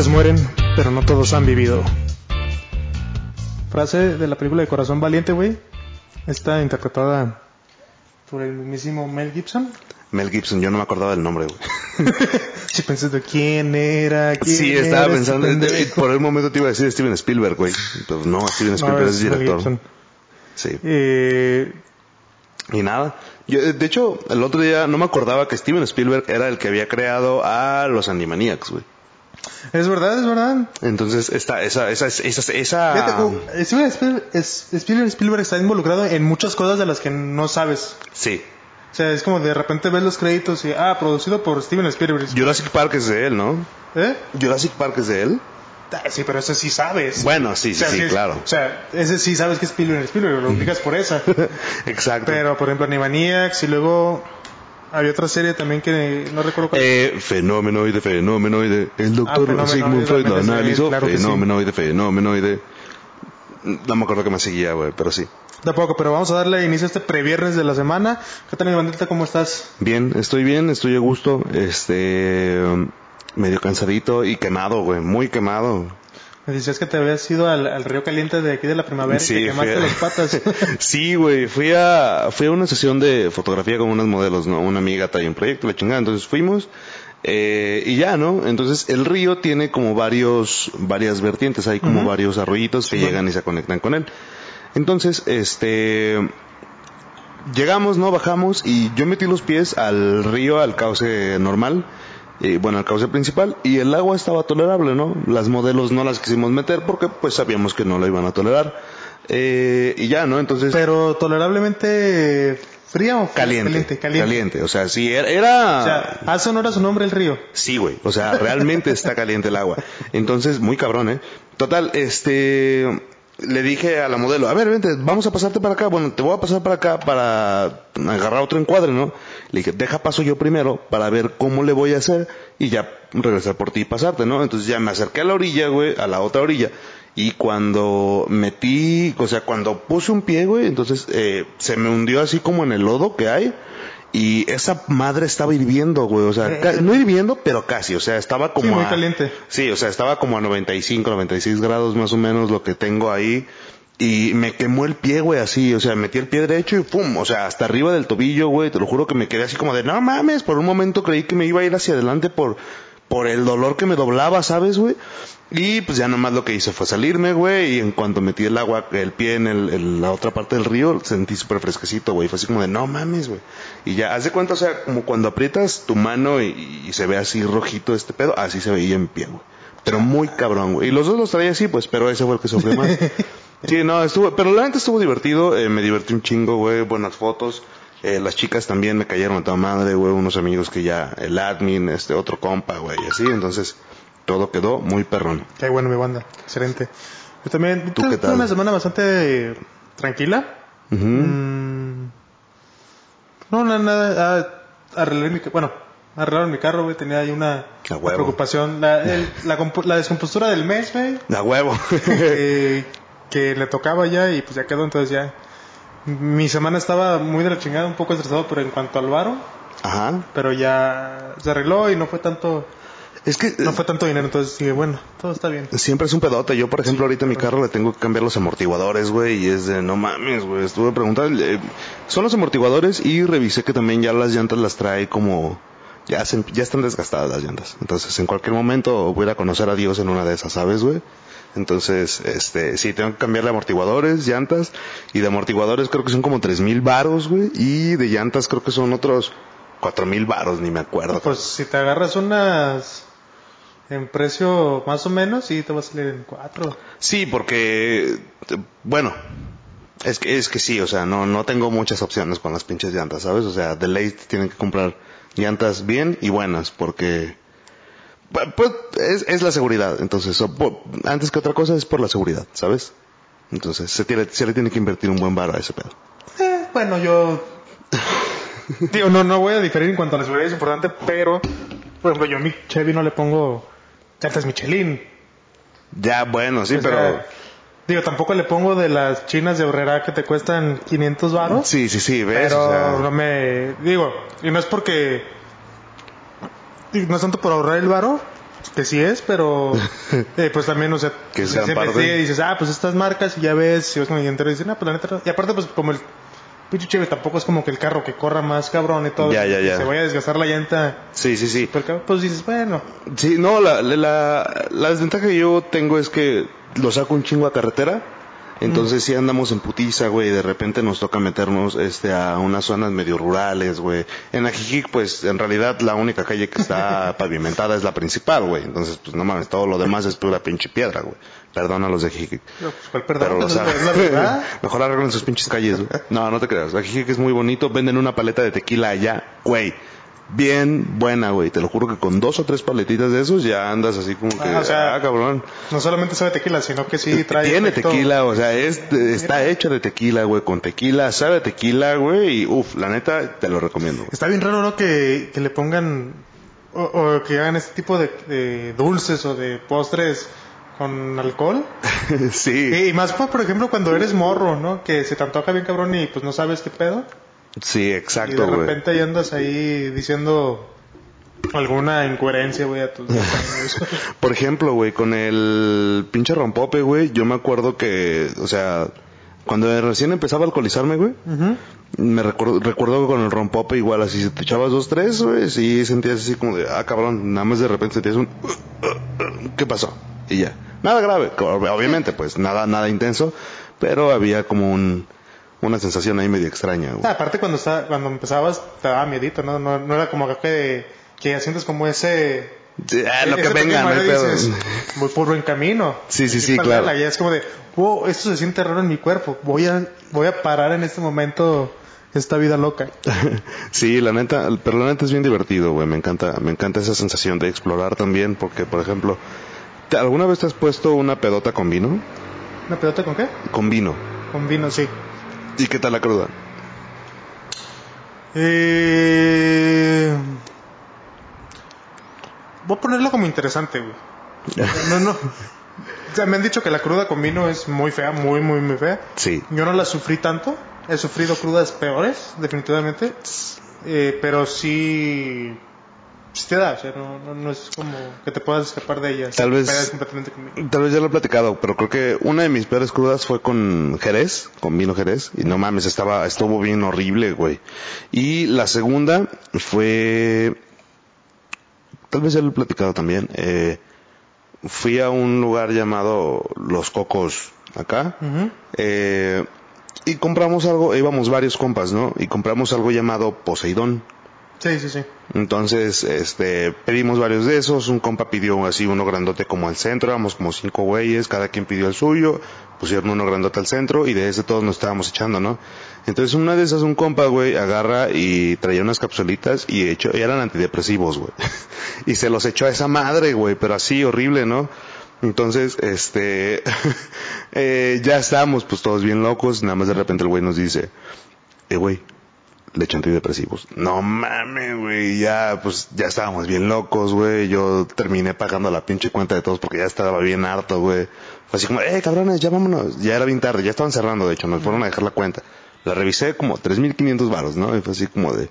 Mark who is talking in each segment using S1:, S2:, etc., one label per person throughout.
S1: hombres mueren, pero no todos han vivido. Frase de la película de Corazón Valiente, güey. Está interpretada por el mismísimo Mel Gibson.
S2: Mel Gibson, yo no me acordaba del nombre, güey.
S1: Sí, pensé de quién era, quién
S2: Sí,
S1: era
S2: estaba pensando,
S1: pendejo?
S2: por el momento te iba a decir Steven Spielberg, güey. Pero no, Steven
S1: No,
S2: Spielberg es
S1: Mel
S2: director.
S1: Gibson.
S2: Sí.
S1: Eh,
S2: Y nada. Yo, de hecho, el otro día no me acordaba que Steven Spielberg era el que había creado a los Animaniacs, güey.
S1: Es verdad, es verdad.
S2: Entonces, esta, esa, esa, esa, esa, esa-
S1: Fíjate, Steven Spielberg, Spielberg está involucrado en muchas cosas de las que no sabes.
S2: sí.
S1: O sea, es como de repente ves los créditos y, ah, producido por Steven Spielberg.
S2: Jurassic Park es de él, ¿no?
S1: ¿Eh?
S2: Jurassic Park es de él.
S1: Ah, Sí, pero ese sí sabes.
S2: Bueno, sí,
S1: O
S2: sí,
S1: sea,
S2: sí,
S1: es-
S2: claro.
S1: O sea, ese sí sabes que es Spielberg, Spielberg, lo ubicas por esa.
S2: Exacto.
S1: Pero, por ejemplo, Animaniacs y luego había otra serie también que no recuerdo cuál.
S2: Eh, fenomenoide, fenomenoide. El doctor
S1: Ah, fenomenoide,
S2: Sigmund Freud lo analizó.
S1: claro que sí.
S2: fenomenoide, fenomenoide. No me acuerdo que me seguía, güey, pero sí.
S1: Tampoco, pero vamos a darle inicio a este previernes de la semana. ¿Qué tal, mi bandita? ¿Cómo estás?
S2: Bien, estoy bien, estoy a gusto. Este. medio cansadito y quemado, güey, muy quemado.
S1: Me decías que te habías ido al, al río caliente de aquí de la primavera y te quemaste
S2: a-
S1: las patas.
S2: sí, güey, fui a, fui a una sesión de fotografía con unas modelos, ¿no? Una amiga trae un proyecto, la chingada, entonces fuimos, eh, y ya, ¿no? Entonces el río tiene como varios, varias vertientes, hay como varios arroyitos que llegan y se conectan con él. Entonces, este, llegamos, ¿no? Bajamos y yo metí los pies al río, al cauce normal, eh, bueno, al cauce principal, y el agua estaba tolerable, ¿no? Las modelos no las quisimos meter porque pues sabíamos que no lo iban a tolerar. Eh, y ya, ¿no? Entonces,
S1: pero tolerablemente fría o
S2: caliente,
S1: caliente.
S2: caliente,
S1: caliente.
S2: O sea, sí, era, era-
S1: O sea, hace honor a su nombre el río.
S2: Sí, güey. O sea, realmente está caliente el agua. Entonces, muy cabrón, ¿eh? Total, este... Le dije a la modelo, a ver, vente, vamos a pasarte para acá. Bueno, te voy a pasar para acá para agarrar otro encuadre, ¿no? Le dije, deja paso yo primero para ver cómo le voy a hacer y ya regresar por ti y pasarte, ¿no? Entonces ya me acerqué a la orilla, güey, a la otra orilla. Y cuando metí, o sea, cuando puse un pie, güey, entonces eh, se me hundió así como en el lodo que hay. Y esa madre estaba hirviendo, güey. O sea, ca- no hirviendo, pero casi. O sea, estaba como
S1: Sí, muy
S2: a-
S1: caliente.
S2: Sí, o sea, estaba como a 95, 96 grados más o menos lo que tengo ahí. Y me quemó el pie, güey, así. O sea, metí el pie derecho y pum. O sea, hasta arriba del tobillo, güey. Te lo juro que me quedé así como de, no mames. Por un momento creí que me iba a ir hacia adelante por, por el dolor que me doblaba, ¿sabes, güey? Y pues ya nomás lo que hice fue salirme, güey. Y en cuanto metí el agua, el pie en, el, en la otra parte del río, sentí súper fresquecito, güey. Fue así como de, no mames, güey. Y ya, haz de cuenta, o sea, como cuando aprietas tu mano y, y se ve así rojito este pedo, así se veía en pie, güey. Pero muy cabrón, güey. Y los dos los traía así, pues, pero ese fue el que sufrió más. Sí, no, estuvo, pero la neta estuvo divertido, eh, me divertí un chingo, güey, buenas fotos. Eh, las chicas también me cayeron a toda madre, güey, unos amigos que ya, el admin, este, otro compa, güey, así, entonces, todo quedó muy perrón.
S1: Qué bueno, mi banda. Excelente. Yo también.
S2: ¿Tú qué tal?
S1: una semana bastante tranquila. Mm, no, nada, nada. Ah, arreglé mi, bueno, arreglaron mi carro, güey. Tenía ahí una preocupación. La, el- la, la descompostura del mes, güey.
S2: A huevo.
S1: que, que le tocaba ya y pues ya quedó. Entonces ya. Mi semana estaba muy de la chingada, un poco estresado, pero en cuanto al varo.
S2: Ajá.
S1: Pero ya se arregló y no fue tanto,
S2: Es que,
S1: no fue tanto dinero. Entonces dije, bueno, todo está bien.
S2: Siempre es un pedote. Yo, por ejemplo, ahorita en mi carro le tengo que cambiar los amortiguadores, güey, y es de no mames, güey. Estuve preguntando, eh, son los amortiguadores y revisé que también ya las llantas las trae como, ya, se- ya están desgastadas las llantas. Entonces, en cualquier momento voy a conocer a Dios en una de esas, ¿sabes, güey? Entonces, este, sí, tengo que cambiarle amortiguadores, llantas, y de amortiguadores creo que son como tres mil varos, güey, y de llantas creo que son otros cuatro mil varos, ni me acuerdo.
S1: Pues si te agarras unas en precio más o menos, sí te va a salir en cuatro.
S2: Sí, porque, bueno, es que, es que sí, o sea, no, no tengo muchas opciones con las pinches llantas, ¿sabes? O sea, de ley tienen que comprar llantas bien y buenas, porque, pues, es, es la seguridad. Entonces, antes que otra cosa es por la seguridad, ¿sabes? Entonces, se, tiene, se le tiene que invertir un buen bar a ese pedo.
S1: Eh, bueno, yo digo, no, no voy a diferir en cuanto a la seguridad es importante, pero por ejemplo, yo a mi Chevy no le pongo llantas Michelin.
S2: Ya, bueno, sí,
S1: O
S2: pero...
S1: digo, tampoco le pongo de las chinas de horrera que te cuestan 500 baros.
S2: Sí, sí, sí, ves,
S1: Pero
S2: o sea,
S1: no me digo, y no es porque no es tanto por ahorrar el varo, que sí es, pero eh, pues también, o sea,
S2: Que
S1: se investiga y dices, ah, pues estas marcas, y ya ves, si vas con el entero y dices, no, pues la neta, no". y aparte, pues como el pinche Chevy tampoco es como que el carro que corra más cabrón y todo,
S2: Ya, ya, ya.
S1: se vaya a desgastar la llanta,
S2: Sí, sí, sí.
S1: pues dices, bueno,
S2: Sí, no, la, la, la, la desventaja que yo tengo es que lo saco un chingo a carretera. Entonces si andamos en putiza, güey, y de repente nos toca meternos este a unas zonas medio rurales, güey. En Ajijic, pues en realidad la única calle que está pavimentada es la principal, güey. Entonces, pues no mames, todo lo demás es pura pinche piedra, güey. Perdón a los de Ajijic.
S1: pero, pues cuál perdón,
S2: Pero, o sea, mejor arreglen sus pinches calles, güey. No, no te creas. Ajijic es muy bonito. Venden una paleta de tequila allá, güey. Bien buena, güey. Te lo juro que con dos o tres paletitas de esos ya andas así como que,
S1: Ah, o sea,
S2: ah, cabrón.
S1: No solamente sabe tequila, sino que sí trae.
S2: Tiene
S1: efecto-
S2: tequila, o sea, es, está hecho de tequila, güey, con tequila, sabe tequila, güey, y uff, la neta, te lo recomiendo.
S1: Está bien raro, ¿no? Que, que le pongan o, o que hagan este tipo de, de dulces o de postres con alcohol.
S2: sí,
S1: Y, y más, pues, por ejemplo, cuando eres morro, ¿no? Que se te antoja bien cabrón y pues no sabes qué pedo.
S2: Sí,
S1: Y
S2: exacto,
S1: de
S2: güey.
S1: repente ahí andas ahí diciendo alguna incoherencia, güey, a tus.
S2: Por ejemplo, güey, con el pinche rompope, güey, yo me acuerdo que, o sea, cuando recién empezaba a alcoholizarme, güey, me recuerdo, recuerdo que con el rompope igual así, si te echabas dos, tres, güey, sí sentías así como de, ah, cabrón, nada más de repente sentías un, ¿qué pasó? Y ya. Nada grave, ob- obviamente, pues nada, nada intenso, pero había como un, una sensación ahí medio extraña, güey.
S1: Aparte cuando está, cuando empezabas te daba miedito, ¿no? No, no era como que, que ya sientes como ese...
S2: Ah, lo
S1: ese
S2: que venga, no hay pedo.
S1: dices, Voy por buen camino.
S2: Sí, sí, sí, claro.
S1: Ya es como de, wow, esto se siente raro en mi cuerpo. Voy a, voy a parar en este momento esta vida loca.
S2: Sí, la neta, pero la neta es bien divertido, güey. Me encanta, me encanta esa sensación de explorar también, porque, por ejemplo, ¿te- ¿alguna vez te has puesto una pedota con vino?
S1: ¿Una pelota con qué?
S2: Con vino.
S1: Con vino, sí.
S2: ¿Y qué tal la cruda?
S1: Eh... Voy a ponerlo como interesante, güey. No, no. O sea, me han dicho que la cruda con vino es muy fea, muy, muy, muy fea.
S2: Sí.
S1: Yo no la sufrí tanto. He sufrido crudas peores, definitivamente. Eh, pero sí... sí te da, o sea, no, no, no es como que te puedas escapar de ella.
S2: Tal vez-
S1: completamente conmigo.
S2: Tal vez ya lo he platicado, pero creo que una de mis peores crudas fue con Jerez, con vino Jerez, y no mames, estaba, estuvo bien horrible, güey. Y la segunda fue, tal vez ya lo he platicado también, eh, fui a un lugar llamado Los Cocos, acá, eh, y compramos algo, íbamos varios compas, ¿no? Y compramos algo llamado Poseidón.
S1: Sí, sí, sí.
S2: Entonces, este, pedimos varios de esos, un compa pidió así uno grandote como al centro, éramos como cinco güeyes, cada quien pidió el suyo, pusieron uno grandote al centro y de ese todos nos estábamos echando, ¿no? Entonces una de esas un compa, güey, agarra y traía unas capsulitas y hecho, y eran antidepresivos, güey. y se los echó a esa madre, güey, pero así horrible, ¿no? Entonces, este, eh, ya estábamos pues todos bien locos, nada más de repente el güey nos dice, eh, güey, le eché antidepresivos. No mames, güey, ya, pues, ya estábamos bien locos, güey. Yo terminé pagando la pinche cuenta de todos porque ya estaba bien harto, güey. Fue así como, eh, cabrones, ya vámonos. Ya era bien tarde, ya estaban cerrando, de hecho, nos fueron a dejar la cuenta. La revisé como 3.500 varos, ¿no? Y fue así como de...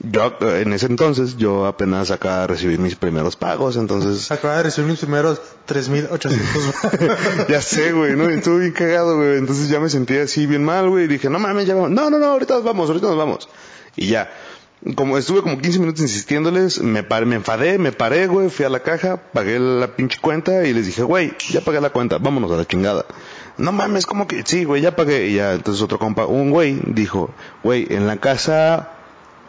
S2: Yo, en ese entonces, yo apenas acá de recibir mis primeros pagos, entonces...
S1: Acaba de recibir mis primeros 3.800.
S2: ya sé, güey, ¿no? Estuve bien cagado, güey. Entonces ya me sentí así bien mal, güey. Y dije, no mames, ya vamos. No, no, no, ahorita nos vamos, ahorita nos vamos. Y ya. Como estuve como 15 minutos insistiéndoles, me, paré, me enfadé, me paré, güey, fui a la caja, pagué la pinche cuenta y les dije, güey, ya pagué la cuenta, vámonos a la chingada. No mames, como que, sí, güey, ya pagué. Y ya, entonces otro compa, un güey, dijo, güey, en la casa,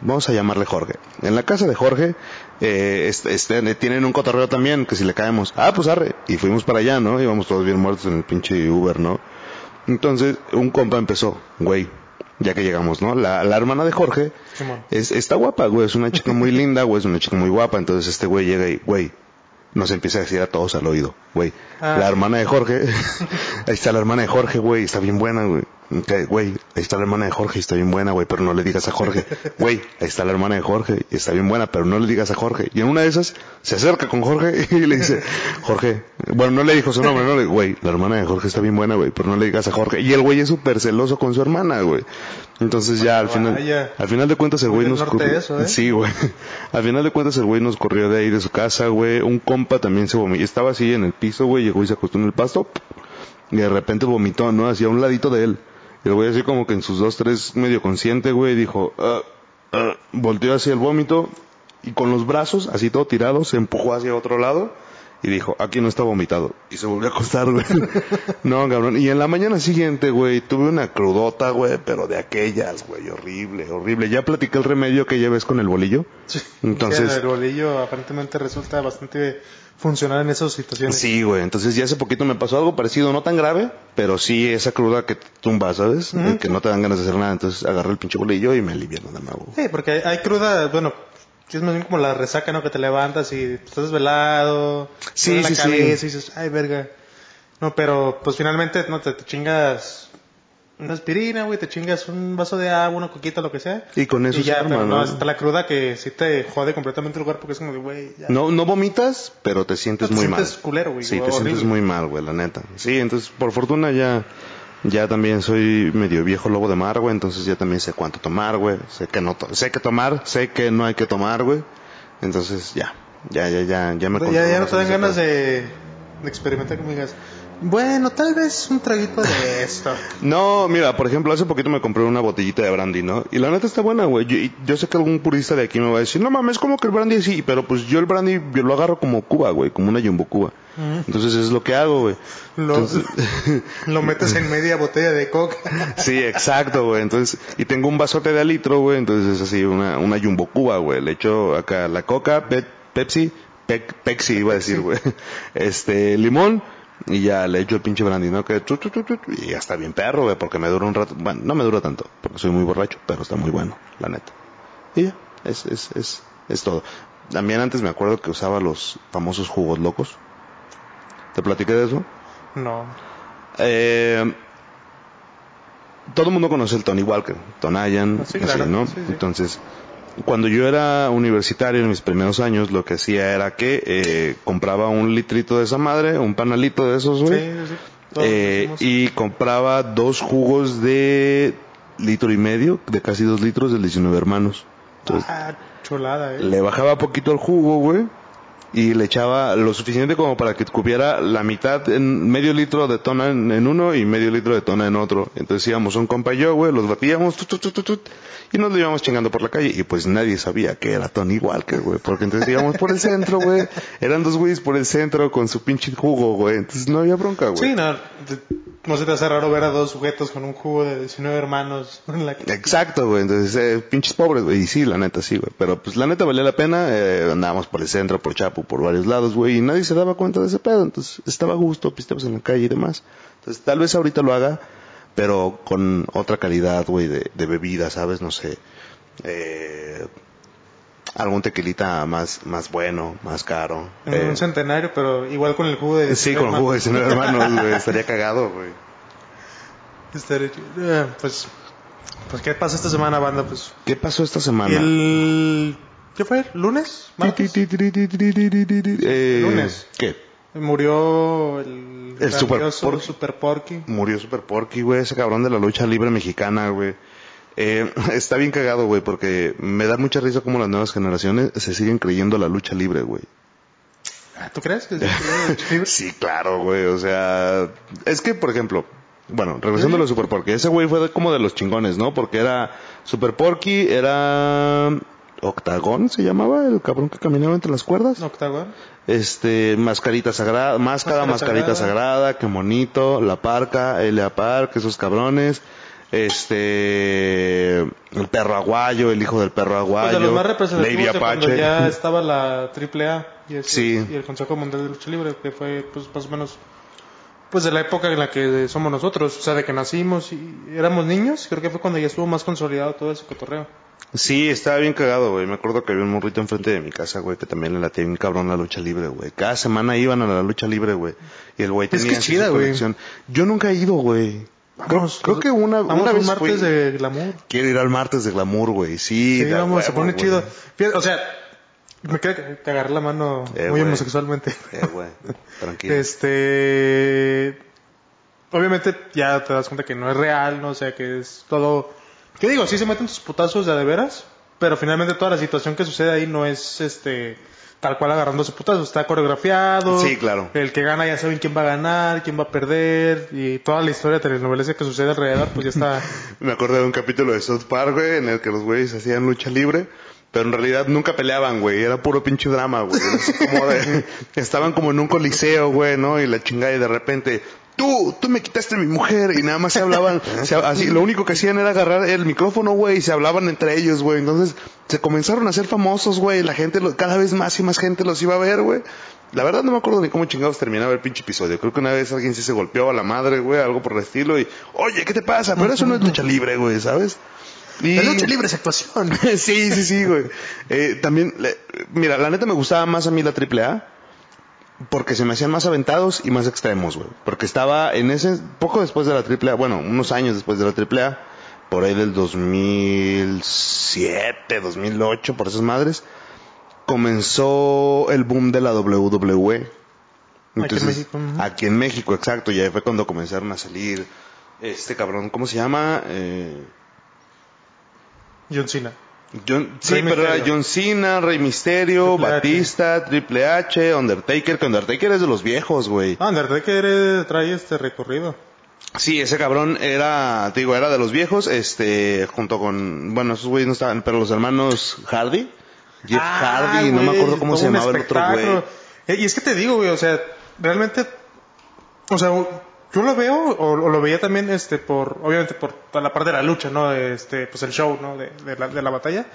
S2: vamos a llamarle Jorge. En la casa de Jorge, eh, este, este, tienen un cotorreo también, que si le caemos, ah, pues arre. Y fuimos para allá, ¿no? Íbamos todos bien muertos en el pinche Uber, ¿no? Entonces, un compa empezó, güey, ya que llegamos, ¿no? La, la hermana de Jorge es, está guapa, güey, es una chica muy linda, güey, es una chica muy guapa. Entonces este güey llega y, güey, nos empieza a decir a todos al oído, güey.
S1: Ah.
S2: La hermana de Jorge, ahí está la hermana de Jorge, güey, está bien buena, güey. Que, güey, ahí está la hermana de Jorge, y está bien buena, güey, pero no le digas a Jorge. Güey, ahí está la hermana de Jorge, y está bien buena, pero no le digas a Jorge. Y en una de esas se acerca con Jorge y le dice, Jorge, bueno, no le dijo su nombre, no le, güey, la hermana de Jorge está bien buena, güey, pero no le digas a Jorge. Y el güey es súper celoso con su hermana, güey. Entonces ya al final,
S1: Vaya.
S2: al final de cuentas el güey nos corrió.
S1: eso, ¿eh?
S2: Sí, güey. Al final de cuentas el güey nos corrió de ahí de su casa, güey. Un compa también se vomitó. Estaba así en el piso, güey, llegó y se acostó en el pasto. Y de repente vomitó, ¿no? Hacia un ladito de él. Y el güey así como que en sus dos, tres, medio consciente, güey, dijo, "Ah, ah", volteó hacia el vómito y con los brazos, así todo tirado, se empujó hacia otro lado y dijo, aquí no está vomitado. Y se volvió a acostar, güey. no, cabrón. Y en la mañana siguiente, güey, tuve una crudota, güey, pero de aquellas, güey, horrible, horrible. Ya platiqué el remedio que ya ves con el bolillo. Entonces-
S1: Sí, el bolillo aparentemente resulta bastante funcional en esas situaciones.
S2: Sí, güey. Entonces ya hace poquito me pasó algo parecido, no tan grave, pero sí esa cruda que te tumba, ¿sabes? Que no te dan ganas de hacer nada. Entonces agarré el pinche bolillo y me alivié nada más, güey.
S1: Sí, porque hay, hay cruda, bueno, que es más bien como la resaca, ¿no? Que te levantas y estás desvelado,
S2: Sí, sí,
S1: la
S2: sí.
S1: cabeza y dices, ay, verga. No, pero pues finalmente, no, te, te chingas una aspirina, güey, te chingas un vaso de agua, una coquita, lo que sea.
S2: Y con eso
S1: y ya,
S2: se arma,
S1: pero no,
S2: ¿no?
S1: está la cruda que sí te jode completamente el cuerpo, porque es como de, güey, ya.
S2: No, no vomitas, pero te sientes
S1: Te
S2: muy
S1: sientes
S2: mal.
S1: culero, güey,
S2: Sí, te sientes muy mal, güey, la neta. Sí, entonces por fortuna ya, ya también soy medio viejo lobo de mar, güey, entonces ya también sé cuánto tomar, güey. Sé que no, to- sé que tomar, sé que no hay que tomar, güey. Entonces ya, ya, ya, ya, ya me
S1: ya, ya no te dan ganas de, de experimentar que me digas, bueno, tal vez un traguito de esto.
S2: No, mira, por ejemplo, hace poquito me compré una botellita de brandy, ¿no? Y la neta está buena, güey. Yo, yo sé que algún purista de aquí me va a decir, no mames, como que el brandy sí, pero pues yo el brandy yo lo agarro como Cuba, güey, como una jumbo Cuba. Entonces es lo que hago, güey.
S1: Lo,
S2: Entonces-
S1: lo metes en media botella de coca.
S2: Sí, exacto, güey. Entonces, y tengo un vasote de litro, güey. Entonces es así, una, una jumbo Cuba, güey. Le echo acá la coca, pe- Pepsi iba a decir, güey. Este, limón. Y ya le echo el pinche brandy, ¿no? Que tu, tu, tu, y ya está bien perro, güey, porque me dura un rato. Bueno, no me dura tanto, porque soy muy borracho, pero está muy bueno, la neta. Y ya, es, es, es, es todo. También antes me acuerdo que usaba los famosos jugos locos. ¿Te platiqué de eso?
S1: No.
S2: Eh, todo el mundo conoce el Tony Walker, Tonayan,
S1: sí,
S2: así. ¿no?
S1: Sí, sí.
S2: Entonces, cuando yo era universitario en mis primeros años, lo que hacía era que eh, compraba un litrito de esa madre, un panalito de esos, güey,
S1: sí, sí.
S2: Eh, y compraba dos jugos de litro y medio, de casi dos litros del 19 hermanos. Entonces,
S1: Ah, chulada, eh.
S2: le bajaba poquito el jugo, güey, y le echaba lo suficiente como para que cupiera la mitad en medio litro de tona en, uno y medio litro de tona en otro. Entonces íbamos un compa y yo, güey, los batíamos, tut, y nos lo íbamos chingando por la calle. Y pues nadie sabía que era Tony Walker, güey, porque entonces íbamos por el centro, güey. Eran dos güeyes por el centro con su pinche jugo, güey. Entonces no había bronca, güey.
S1: Sí, no, no se te hace raro ver a dos sujetos con un jugo de 19 hermanos
S2: Exacto, güey. Entonces, eh, pinches pobres, güey. Y sí, la neta, sí, güey. Pero pues la neta valía la pena. Eh, andábamos por el centro, por Chapo, por varios lados, güey. Y nadie se daba cuenta de ese pedo. Entonces, estaba a gusto, pisteamos en la calle y demás. Entonces, tal vez ahorita lo haga, pero con otra calidad, güey, de, de bebida, ¿sabes? No sé. Eh, algún tequilita más, más bueno, más caro.
S1: en
S2: Eh,
S1: un centenario, pero igual con el jugo de
S2: sí,
S1: 19
S2: con jugo de
S1: hermanos.
S2: 19 hermanos, güey. Estaría cagado, güey.
S1: Estaría. Eh, Pues, pues, ¿qué pasa esta semana, banda? Pues,
S2: ¿Qué pasó esta semana?
S1: el... ¿Qué fue? ¿Lunes? ¿Martes?
S2: Eh,
S1: Lunes.
S2: ¿Qué?
S1: Murió el...
S2: El Super.
S1: Super Porky.
S2: Murió Super Porky, güey, ese cabrón de la lucha libre mexicana, güey. Eh, está bien cagado, güey, porque me da mucha risa como las nuevas generaciones se siguen creyendo la lucha libre, güey.
S1: Ah, ¿Tú crees que es libre?
S2: Sí, claro, güey, o sea, es que, por ejemplo, bueno, regresando a lo de Super Porky, ese güey fue como de los chingones, ¿no? Porque era Super Porky, era Octagón, se llamaba, el cabrón que caminaba entre las cuerdas.
S1: Octagon.
S2: Este, mascarita sagrada, máscara, mascarita
S1: sagrada.
S2: sagrada, qué monito, la parca, Elia Park, esos cabrones, este, el perro aguayo, el hijo del perro aguayo,
S1: Pues de los más
S2: Lady
S1: representativos cuando
S2: Apache.
S1: ya estaba la AAA y,
S2: Sí.
S1: y el Consejo Mundial de Lucha Libre, que fue pues más o menos pues de la época en la que somos nosotros, o sea, de que nacimos y éramos niños, creo que fue cuando ya estuvo más consolidado todo ese cotorreo.
S2: Sí, estaba bien cagado, güey. Me acuerdo que había un morrito enfrente de mi casa, güey, que también le latía bien cabrón la lucha libre, güey. Cada semana iban a la lucha libre, güey. Y el güey
S1: Es
S2: tenía
S1: que
S2: así
S1: chida,
S2: su colección. Yo nunca he ido, güey. Creo,
S1: Vamos,
S2: creo que una,
S1: vamos
S2: una vez
S1: martes
S2: fui-
S1: de glamour.
S2: Quiero ir al martes de glamour, güey. Sí,
S1: Sí, vamos, se
S2: huevo,
S1: pone
S2: güey.
S1: chido. Fíjate, o sea, me queda que agarré la mano
S2: Eh,
S1: muy
S2: güey.
S1: homosexualmente.
S2: Eh, güey, tranquilo.
S1: Este. Obviamente ya te das cuenta que no es real, ¿no? O sea, que es todo. ¿Qué digo? Sí se meten tus putazos de a de veras, pero finalmente toda la situación que sucede ahí no es este. Tal cual agarrando su putazo, está coreografiado.
S2: Sí, claro.
S1: El que gana ya saben quién va a ganar, quién va a perder, y toda la historia telenovelesca que sucede alrededor, pues ya está.
S2: Me acordé de un capítulo de South Park, güey, en el que los güeyes hacían lucha libre, pero en realidad nunca peleaban, güey, era puro pinche drama, güey. Como de- estaban como en un coliseo, güey, ¿no? Y la chingada y de repente, tú, tú me quitaste mi mujer y nada más se hablaban, se- así, lo único que hacían era agarrar el micrófono, güey, y se hablaban entre ellos, güey. Entonces se comenzaron a hacer famosos, güey, la gente, lo- cada vez más y más gente los iba a ver, güey. La verdad no me acuerdo ni cómo chingados terminaba el pinche episodio. Creo que una vez alguien sí se golpeó a la madre, güey, algo por el estilo y, oye, ¿qué te pasa? Pero eso no es lucha libre, güey, ¿sabes? Y...
S1: La lucha libre es actuación.
S2: sí, sí, sí, güey. Eh, también, le- mira, la neta me gustaba más a mí la AAA porque se me hacían más aventados y más extremos, güey. Porque estaba en ese, poco después de la AAA, bueno, unos años después de la AAA, por ahí del 2007, 2008, por esas madres, comenzó el boom de la WWE.
S1: Aquí en México.
S2: Aquí en México, exacto. Y ahí fue cuando comenzaron a salir este cabrón, ¿cómo se llama? Eh,
S1: John Cena.
S2: John, sí,
S1: Rey
S2: pero era
S1: Mysterio.
S2: John Cena, Rey Misterio,
S1: Triple H.
S2: Batista, Triple H, Undertaker, que Undertaker es de los viejos, güey.
S1: Ah, Undertaker trae este recorrido.
S2: Sí, ese cabrón era, te digo, era de los viejos, este, junto con, bueno, esos güeyes no estaban, pero los hermanos Hardy, Jeff
S1: Ah,
S2: Hardy, no me acuerdo cómo se llamaba el otro güey.
S1: Eh, y es que te digo, güey, o sea, realmente, o sea, yo lo veo, o, o lo veía también, este, por, obviamente por la parte de la lucha, ¿no? Este, pues el show, ¿no? De, de la, de la batalla.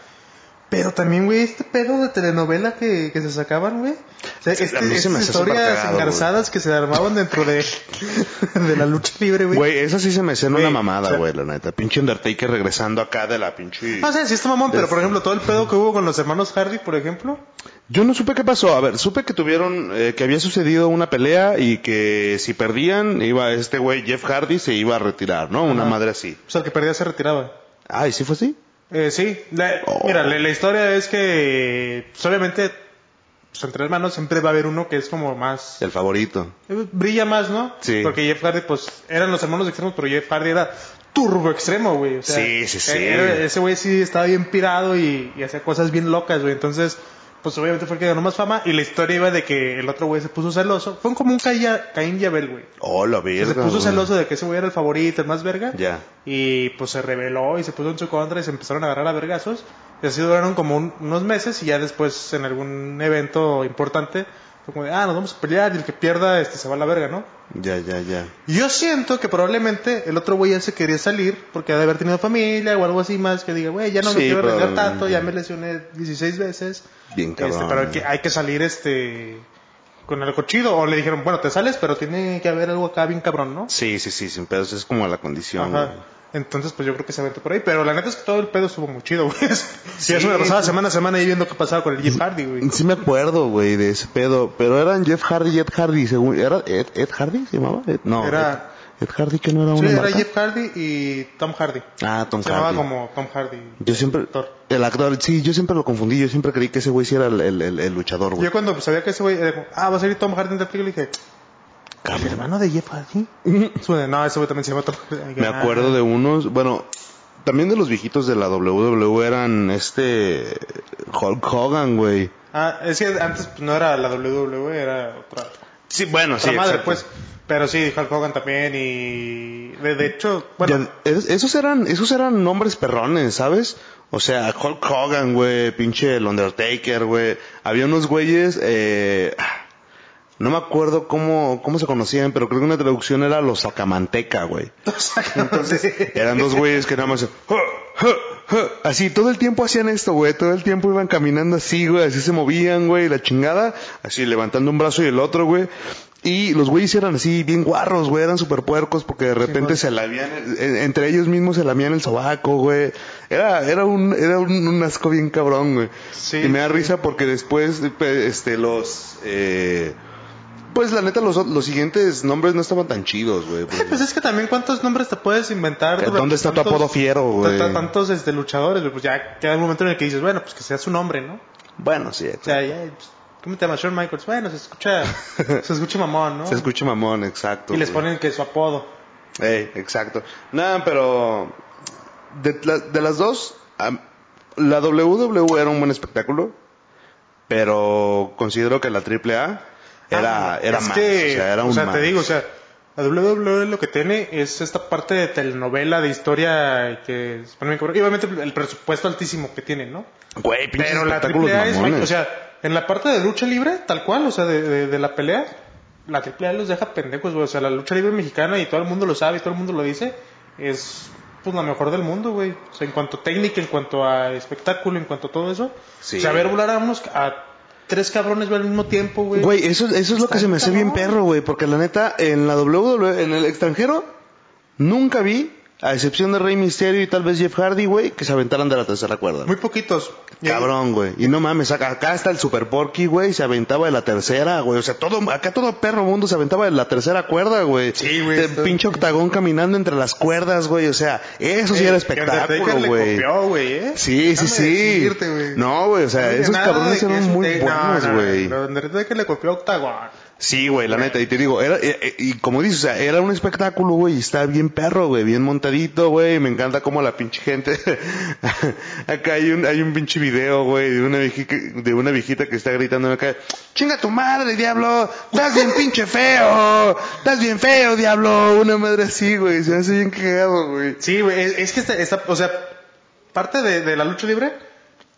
S1: Pero también, güey, este pedo de telenovela que, que se sacaban, güey. O sea, este-
S2: a mí se
S1: estas
S2: me
S1: historias
S2: cagado,
S1: engarzadas que se armaban dentro de, de la lucha libre, güey.
S2: Güey, esa sí se me
S1: Güey,
S2: una mamada,
S1: o sea-
S2: güey, la neta. Pinche Undertaker regresando acá de la pinche...
S1: No sé, sí está mamón, pero por ejemplo, todo el pedo que hubo con los hermanos Hardy, por ejemplo.
S2: Yo no supe qué pasó. A ver, supe que tuvieron, eh, que había sucedido una pelea y que si perdían, iba este güey Jeff Hardy se iba a retirar, ¿no? Una madre así.
S1: O sea, el que perdía se retiraba.
S2: Ay, ¿sí fue así?
S1: Eh, sí, la-
S2: Oh.
S1: mira, la, la historia es que, pues, obviamente, pues, entre hermanos siempre va a haber uno que es como más,
S2: El favorito.
S1: eh, brilla más, ¿no?
S2: Sí.
S1: Porque Jeff Hardy, pues, eran los hermanos extremos, pero Jeff Hardy era turbo extremo, güey. O sea,
S2: Sí, sí, sí.
S1: eh, era- ese güey sí estaba bien pirado y, y hacía cosas bien locas, güey. Entonces, pues obviamente fue el que ganó más fama y la historia iba de que el otro güey se puso celoso. Fue como un Caín Caín y Abel, güey.
S2: Oh, la verga.
S1: se puso
S2: güey.
S1: celoso de que ese güey era el favorito, el más verga.
S2: Ya.
S1: Y pues se rebeló y se puso en su contra y se empezaron a agarrar a vergazos. Y así duraron como un- unos meses y ya después en algún evento importante fue como de, ah, nos vamos a pelear y el que pierda este se va a la verga, ¿no?
S2: Ya, ya, ya.
S1: Y yo siento que probablemente el otro güey ya se quería salir porque ha de haber tenido familia o algo así más que diga, güey, ya no
S2: Sí,
S1: me quiero arriesgar tanto, ya me lesioné 16 veces.
S2: Bien
S1: Este,
S2: cabrón.
S1: pero hay que, hay que salir este con algo chido. O le dijeron, bueno, te sales, pero tiene que haber algo acá bien cabrón, ¿no?
S2: Sí, sí, sí, sin pedos. Es como la condición.
S1: Ajá. Entonces, pues yo creo que se aventó por ahí. Pero la neta es que todo el pedo estuvo muy chido, güey.
S2: Sí.
S1: Sí, eso me pasaba semana a semana ahí viendo qué pasaba con el Jeff Hardy, güey.
S2: Sí me acuerdo, güey, de ese pedo. Pero eran Jeff Hardy y Ed Hardy, según... ¿Era Ed, Ed Hardy se llamaba? Ed- no.
S1: Era-
S2: Ed, Ed Hardy que no era
S1: Sí,
S2: una
S1: era
S2: marca?
S1: Jeff Hardy y Tom Hardy.
S2: Ah, Tom
S1: se llamaba
S2: Hardy.
S1: como Tom Hardy.
S2: Yo siempre...
S1: actor.
S2: El actor, sí, yo siempre lo confundí. Yo siempre creí que ese güey sí era el, el, el- el luchador, güey.
S1: Yo cuando sabía que ese güey era como, ah, va a salir Tom Hardy en la película, le dije, ¿el hermano de Jeff Hardy? No, ese güey también se llama.
S2: Me acuerdo de unos, bueno, también de los viejitos de la WWE eran este Hulk Hogan, güey.
S1: Ah, es que antes pues, no era la WWE, era otra.
S2: Sí, bueno,
S1: otra
S2: sí,
S1: madre,
S2: exacto.
S1: pues. Pero sí, Hulk Hogan también y... De, de hecho, bueno...
S2: Ya, esos eran, esos eran nombres perrones, ¿sabes? O sea, Hulk Hogan, güey, pinche el Undertaker, güey. Había unos güeyes, eh, no me acuerdo cómo, cómo se conocían, pero creo que una traducción era los sacamanteca, güey.
S1: Entonces,
S2: Eran dos güeyes que nada más, así, todo el tiempo hacían esto, güey, todo el tiempo iban caminando así, güey, así se movían, güey, la chingada, así levantando un brazo y el otro, güey. Y los güeyes eran así, bien guarros, güey, eran súper puercos porque de repente se lamían, eh, entre ellos mismos se lamían el sobaco, güey. Era, era un, era un, un asco bien cabrón, güey.
S1: Sí,
S2: y me da
S1: sí.
S2: risa porque después, este, los, eh, Pues la neta, los, los siguientes nombres no estaban tan chidos, güey.
S1: Eh, pues es que también cuántos nombres te puedes inventar.
S2: ¿Dónde está tu
S1: tantos-
S2: apodo fiero, güey?
S1: Tantos este, luchadores, güey, pues ya queda un momento en el que dices, bueno, pues que sea su nombre, ¿no?
S2: Bueno, sí,
S1: O sea, ya, pues, ¿cómo te llamas? Shawn Michaels. Bueno, se escucha, se escucha mamón, ¿no?
S2: se escucha mamón, exacto.
S1: y les ponen que su apodo.
S2: Ey, exacto. Nada, pero de, la- de las dos, la WWE era un buen espectáculo, pero considero que la AAA era,
S1: Ah,
S2: era
S1: es
S2: más.
S1: que,
S2: o sea, era un
S1: te
S2: más.
S1: digo, o sea, la WWE lo que tiene es esta parte de telenovela, de historia que cabrón. Y obviamente el presupuesto altísimo que tiene, ¿no?
S2: Güey,
S1: Pero la AAA es,
S2: mamones.
S1: o sea, en la parte de lucha libre, tal cual, o sea, de, de- de la pelea, la AAA los deja pendejos, güey. O sea, la lucha libre mexicana, y todo el mundo lo sabe, y todo el mundo lo dice, es pues la mejor del mundo, güey. O sea, en cuanto a técnica, en cuanto a espectáculo, en cuanto a todo eso.
S2: Sí.
S1: O sea, a ver volar a unos, a tres cabrones al mismo tiempo, güey.
S2: Güey, eso, eso es lo que se me hace bien perro, güey, porque la neta, en la WWE, en el extranjero, nunca vi, a excepción de Rey Misterio y tal vez Jeff Hardy, güey, que se aventaran de la tercera cuerda.
S1: Muy poquitos.
S2: Cabrón, güey. Y no mames, acá, acá está el Super Porky, güey, se aventaba de la tercera, güey. O sea, todo, acá todo perro mundo se aventaba de la tercera cuerda, güey.
S1: Sí, güey,
S2: De
S1: esto-
S2: pinche octagón caminando entre las cuerdas, güey. O sea, eso sí
S1: Eh,
S2: era
S1: que
S2: espectáculo,
S1: le
S2: güey.
S1: güey, ¿eh?
S2: Sí, sí,
S1: Déjame
S2: sí.
S1: decirte, güey.
S2: No, güey, o sea, esos cabrones
S1: que
S2: eran muy
S1: no,
S2: buenos,
S1: no,
S2: güey.
S1: no, Undertaker le copió a Octagon.
S2: Sí, güey, la neta, y te digo, era, eh, eh, y como dices, o sea, era un espectáculo, güey, y está bien perro, güey, bien montadito, güey, me encanta como la pinche gente, acá hay un, hay un pinche video, güey, de una viejita, de una viejita que está gritando acá, chinga tu madre, diablo, estás bien pinche feo, estás bien feo, diablo, una madre así, güey, se hace bien cagado, güey.
S1: Sí, güey, es, es que esta, esta- o sea, parte de, de la lucha libre,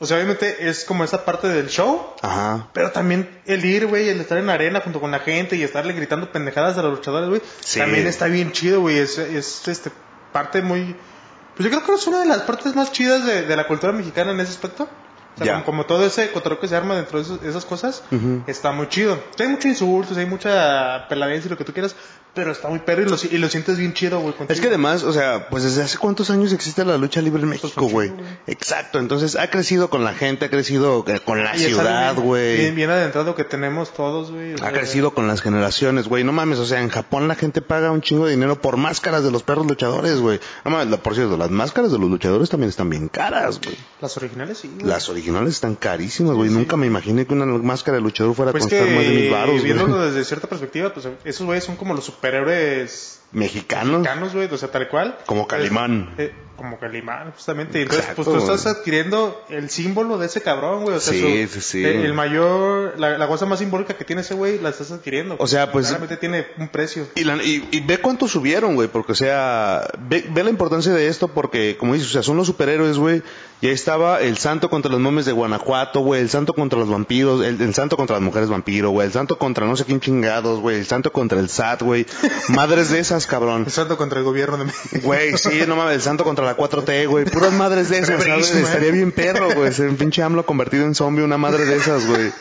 S1: o sea, obviamente es como esa parte del show,
S2: Ajá.
S1: pero también el ir, güey, el estar en la arena junto con la gente y estarle gritando pendejadas a los luchadores, güey,
S2: Sí.
S1: también está bien chido, güey, es, es este, parte muy, pues yo creo que es una de las partes más chidas de, de la cultura mexicana en ese aspecto. O sea, como, como todo ese cotorreo que se arma dentro de esos- esas cosas,
S2: Ujú.
S1: está muy chido. Hay muchos insultos, hay mucha peladencia y lo que tú quieras, pero está muy perro y lo, y lo sientes bien chido, güey.
S2: Es que además, o sea, pues desde hace cuántos años existe la lucha libre en México, güey. Exacto, entonces ha crecido con la gente, ha crecido eh, con la
S1: Y
S2: ciudad,
S1: bien-
S2: güey.
S1: Bien, bien adentrado que tenemos todos, güey.
S2: Ha
S1: sea,
S2: crecido con las generaciones, güey. No mames, o sea, en Japón la gente paga un chingo de dinero por máscaras de los perros luchadores, güey. No mames, por cierto, las máscaras de los luchadores también están bien caras, güey.
S1: Las originales sí.
S2: Las originales están carísimas, güey. Nunca me imaginé que una máscara de luchador fuera a
S1: Pues
S2: costar
S1: que
S2: más de mil baros,
S1: viéndolo
S2: güey.
S1: desde cierta perspectiva, pues esos güeyes son como los superhéroes
S2: Mexicanos,
S1: mexicanos, güey, o sea, tal cual.
S2: como Calimán.
S1: Eh, como Calimán, justamente. Y Entonces,
S2: Exacto,
S1: pues tú estás adquiriendo el símbolo de ese cabrón, güey. O sea,
S2: Sí,
S1: su-
S2: sí, sí.
S1: El, el mayor, la, la cosa más simbólica que tiene ese güey, la estás adquiriendo.
S2: O sea, pues-
S1: Claramente tiene un precio.
S2: Y, la- y- y ve cuánto subieron, güey, porque, o sea, ve, ve la importancia de esto porque, como dices, o sea, son los superhéroes, güey. Y ahí estaba el santo contra los momes de Guanajuato, güey, el santo contra los vampiros, el, el santo contra las mujeres vampiro, güey, el santo contra no sé quién chingados, güey, el santo contra el SAT, güey. Madres de esas, cabrón.
S1: Empezando contra el gobierno de México.
S2: Güey, sí, no mames, el santo contra la 4T, güey. Puras madres de esas, ¿sabes?
S1: verguísima, ¿eh?
S2: Estaría bien perro, güey. Ser un pinche AMLO convertido en zombie, una madre de esas, güey.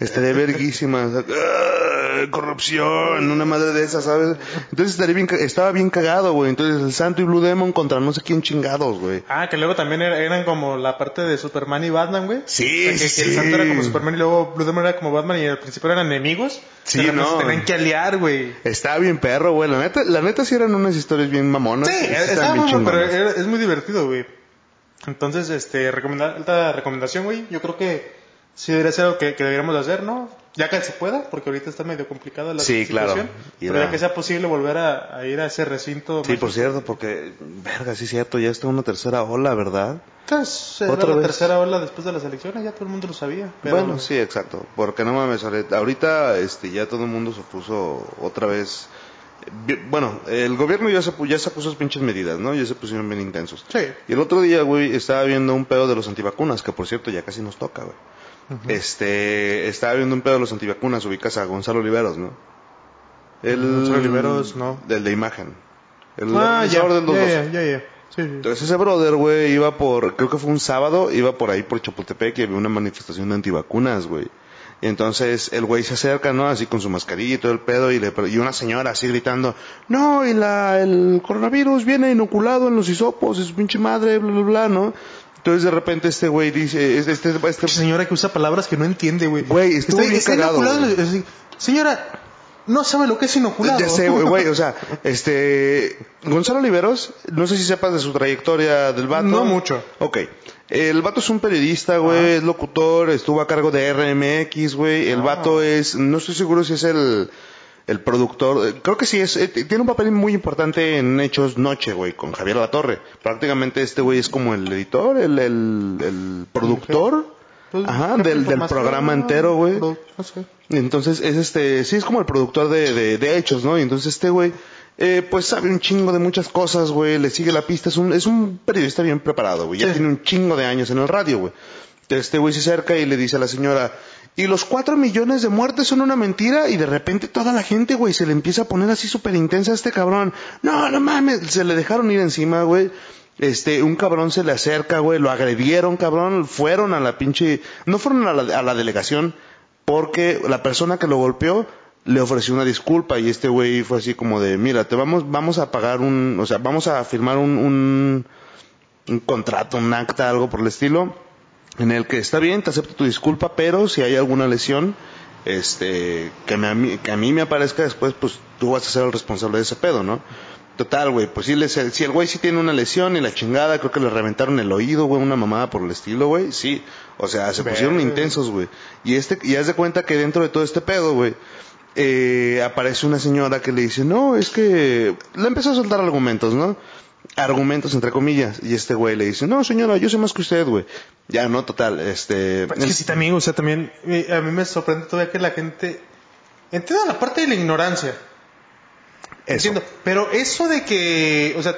S2: Estaría verguísima. O sea, ¡ah! corrupción, una madre de esas, ¿sabes? Entonces estaría bien, estaba bien cagado, güey. Entonces el santo y Blue Demon contra no sé quién chingados, güey.
S1: Ah, que luego también era- eran como la parte de Superman y Batman, güey.
S2: Sí,
S1: O sea, que,
S2: sí,
S1: que el santo era como. Superman y luego Blue Demon era como Batman y al principio eran enemigos.
S2: Sí, no.
S1: Se tenían que aliar, güey.
S2: Estaba bien perro, güey. La neta, la neta sí eran unas historias bien mamonas.
S1: Sí, estaba
S2: bien
S1: bueno, pero era- es muy divertido, güey. Entonces, este, recomendar, alta recomendación, güey. Yo creo que sí debería ser algo que, que deberíamos de hacer, ¿no? Ya que se pueda, porque ahorita está medio complicada la
S2: Sí, claro.
S1: situación.
S2: Y
S1: Pero
S2: la-
S1: ya que sea posible volver a, a ir a ese recinto.
S2: Sí,
S1: mágico.
S2: por cierto, porque, verga, sí es cierto, ya está una tercera ola, ¿verdad?
S1: Era
S2: Otra
S1: la
S2: vez.
S1: tercera ola después de las elecciones, ya todo el mundo lo sabía. Pero,
S2: Bueno, sí, exacto. Porque no mames, ahorita- este, ya todo el mundo se puso otra vez. bi- Bueno, el gobierno ya se, ya sacó sus pinches medidas, ¿no? Ya se pusieron bien intensos.
S1: Sí.
S2: Y el otro día, güey, estaba viendo un pedo de los antivacunas, que por cierto ya casi nos toca, güey. Este, estaba viendo un pedo de los antivacunas, ubicas a Gonzalo Oliveros, ¿no? El,
S1: Gonzalo Oliveros, no.
S2: Del de imagen. El
S1: Ah, ya,
S2: organizador del 212.
S1: ya, ya, ya. Sí, sí.
S2: Entonces ese brother, güey, iba por, creo que fue un sábado, iba por ahí por Chapultepec y había una manifestación de antivacunas, güey. Y entonces el güey se acerca, ¿no? Así con su mascarilla y todo el pedo y, le, y una señora así gritando, no, y la, el coronavirus viene inoculado en los hisopos, es su pinche madre, bla, bla, bla, ¿no? Entonces de repente este güey dice, este, este, este-
S1: Señora que usa palabras que no entiende, güey.
S2: Güey, estuvo bien cagado,
S1: inoculado,
S2: güey.
S1: es decir, Señora, no sabe lo que es inoculado.
S2: Ya sé, güey, o sea, este, Gonzalo Oliveros, no sé si sepas de su trayectoria del vato.
S1: No mucho.
S2: Ok. El vato es un periodista, güey, es locutor, estuvo a cargo de RMX, güey. El vato es, no estoy seguro si es el, el productor, eh, creo que sí es, eh, tiene un papel muy importante en Hechos Noche, güey, con Javier La Torre. Prácticamente este güey es como el editor, el, el, el productor,
S1: Pues,
S2: ajá, del, del programa entero, güey. Entonces es este, sí es como el productor de, de, de hechos, ¿no? Y entonces este güey, eh, pues sabe un chingo de muchas cosas, güey, le sigue la pista, es un, es un periodista bien preparado, güey, ya
S1: Sí.
S2: tiene un chingo de años en el radio, güey. Este güey se acerca y le dice a la señora, y los cuatro millones de muertes son una mentira, y de repente toda la gente, güey, se le empieza a poner así súper intensa a este cabrón. No, no mames, se le dejaron ir encima, güey. Este, un cabrón se le acerca, güey, lo agredieron, cabrón, fueron a la pinche, no fueron a la, a la delegación, porque la persona que lo golpeó le ofreció una disculpa y este güey fue así como de, mira, te vamos, vamos a pagar un, o sea, vamos a firmar un, un, un contrato, un acta, algo por el estilo, en el que está bien, te acepto tu disculpa, pero si hay alguna lesión, este, que, me, que a mí me aparezca después, pues tú vas a ser el responsable de ese pedo, ¿no? Total, güey, pues sí, les, si el güey sí tiene una lesión y la chingada, creo que le reventaron el oído, güey, una mamada por el estilo, güey, sí. O sea, se pusieron intensos, güey. Y este, y haz de cuenta que dentro de todo este pedo, güey, eh, aparece una señora que le dice, no, es que, le empezó a soltar argumentos, ¿no? Argumentos entre comillas. Y este güey le dice, no, señora, yo sé más que usted, güey. Ya, no, total, este...
S1: Es que sí, también, o sea, también, eh, a mí me sorprende todavía que la gente entienda la parte de la ignorancia.
S2: eso.
S1: Entiendo. Pero eso de que, o sea,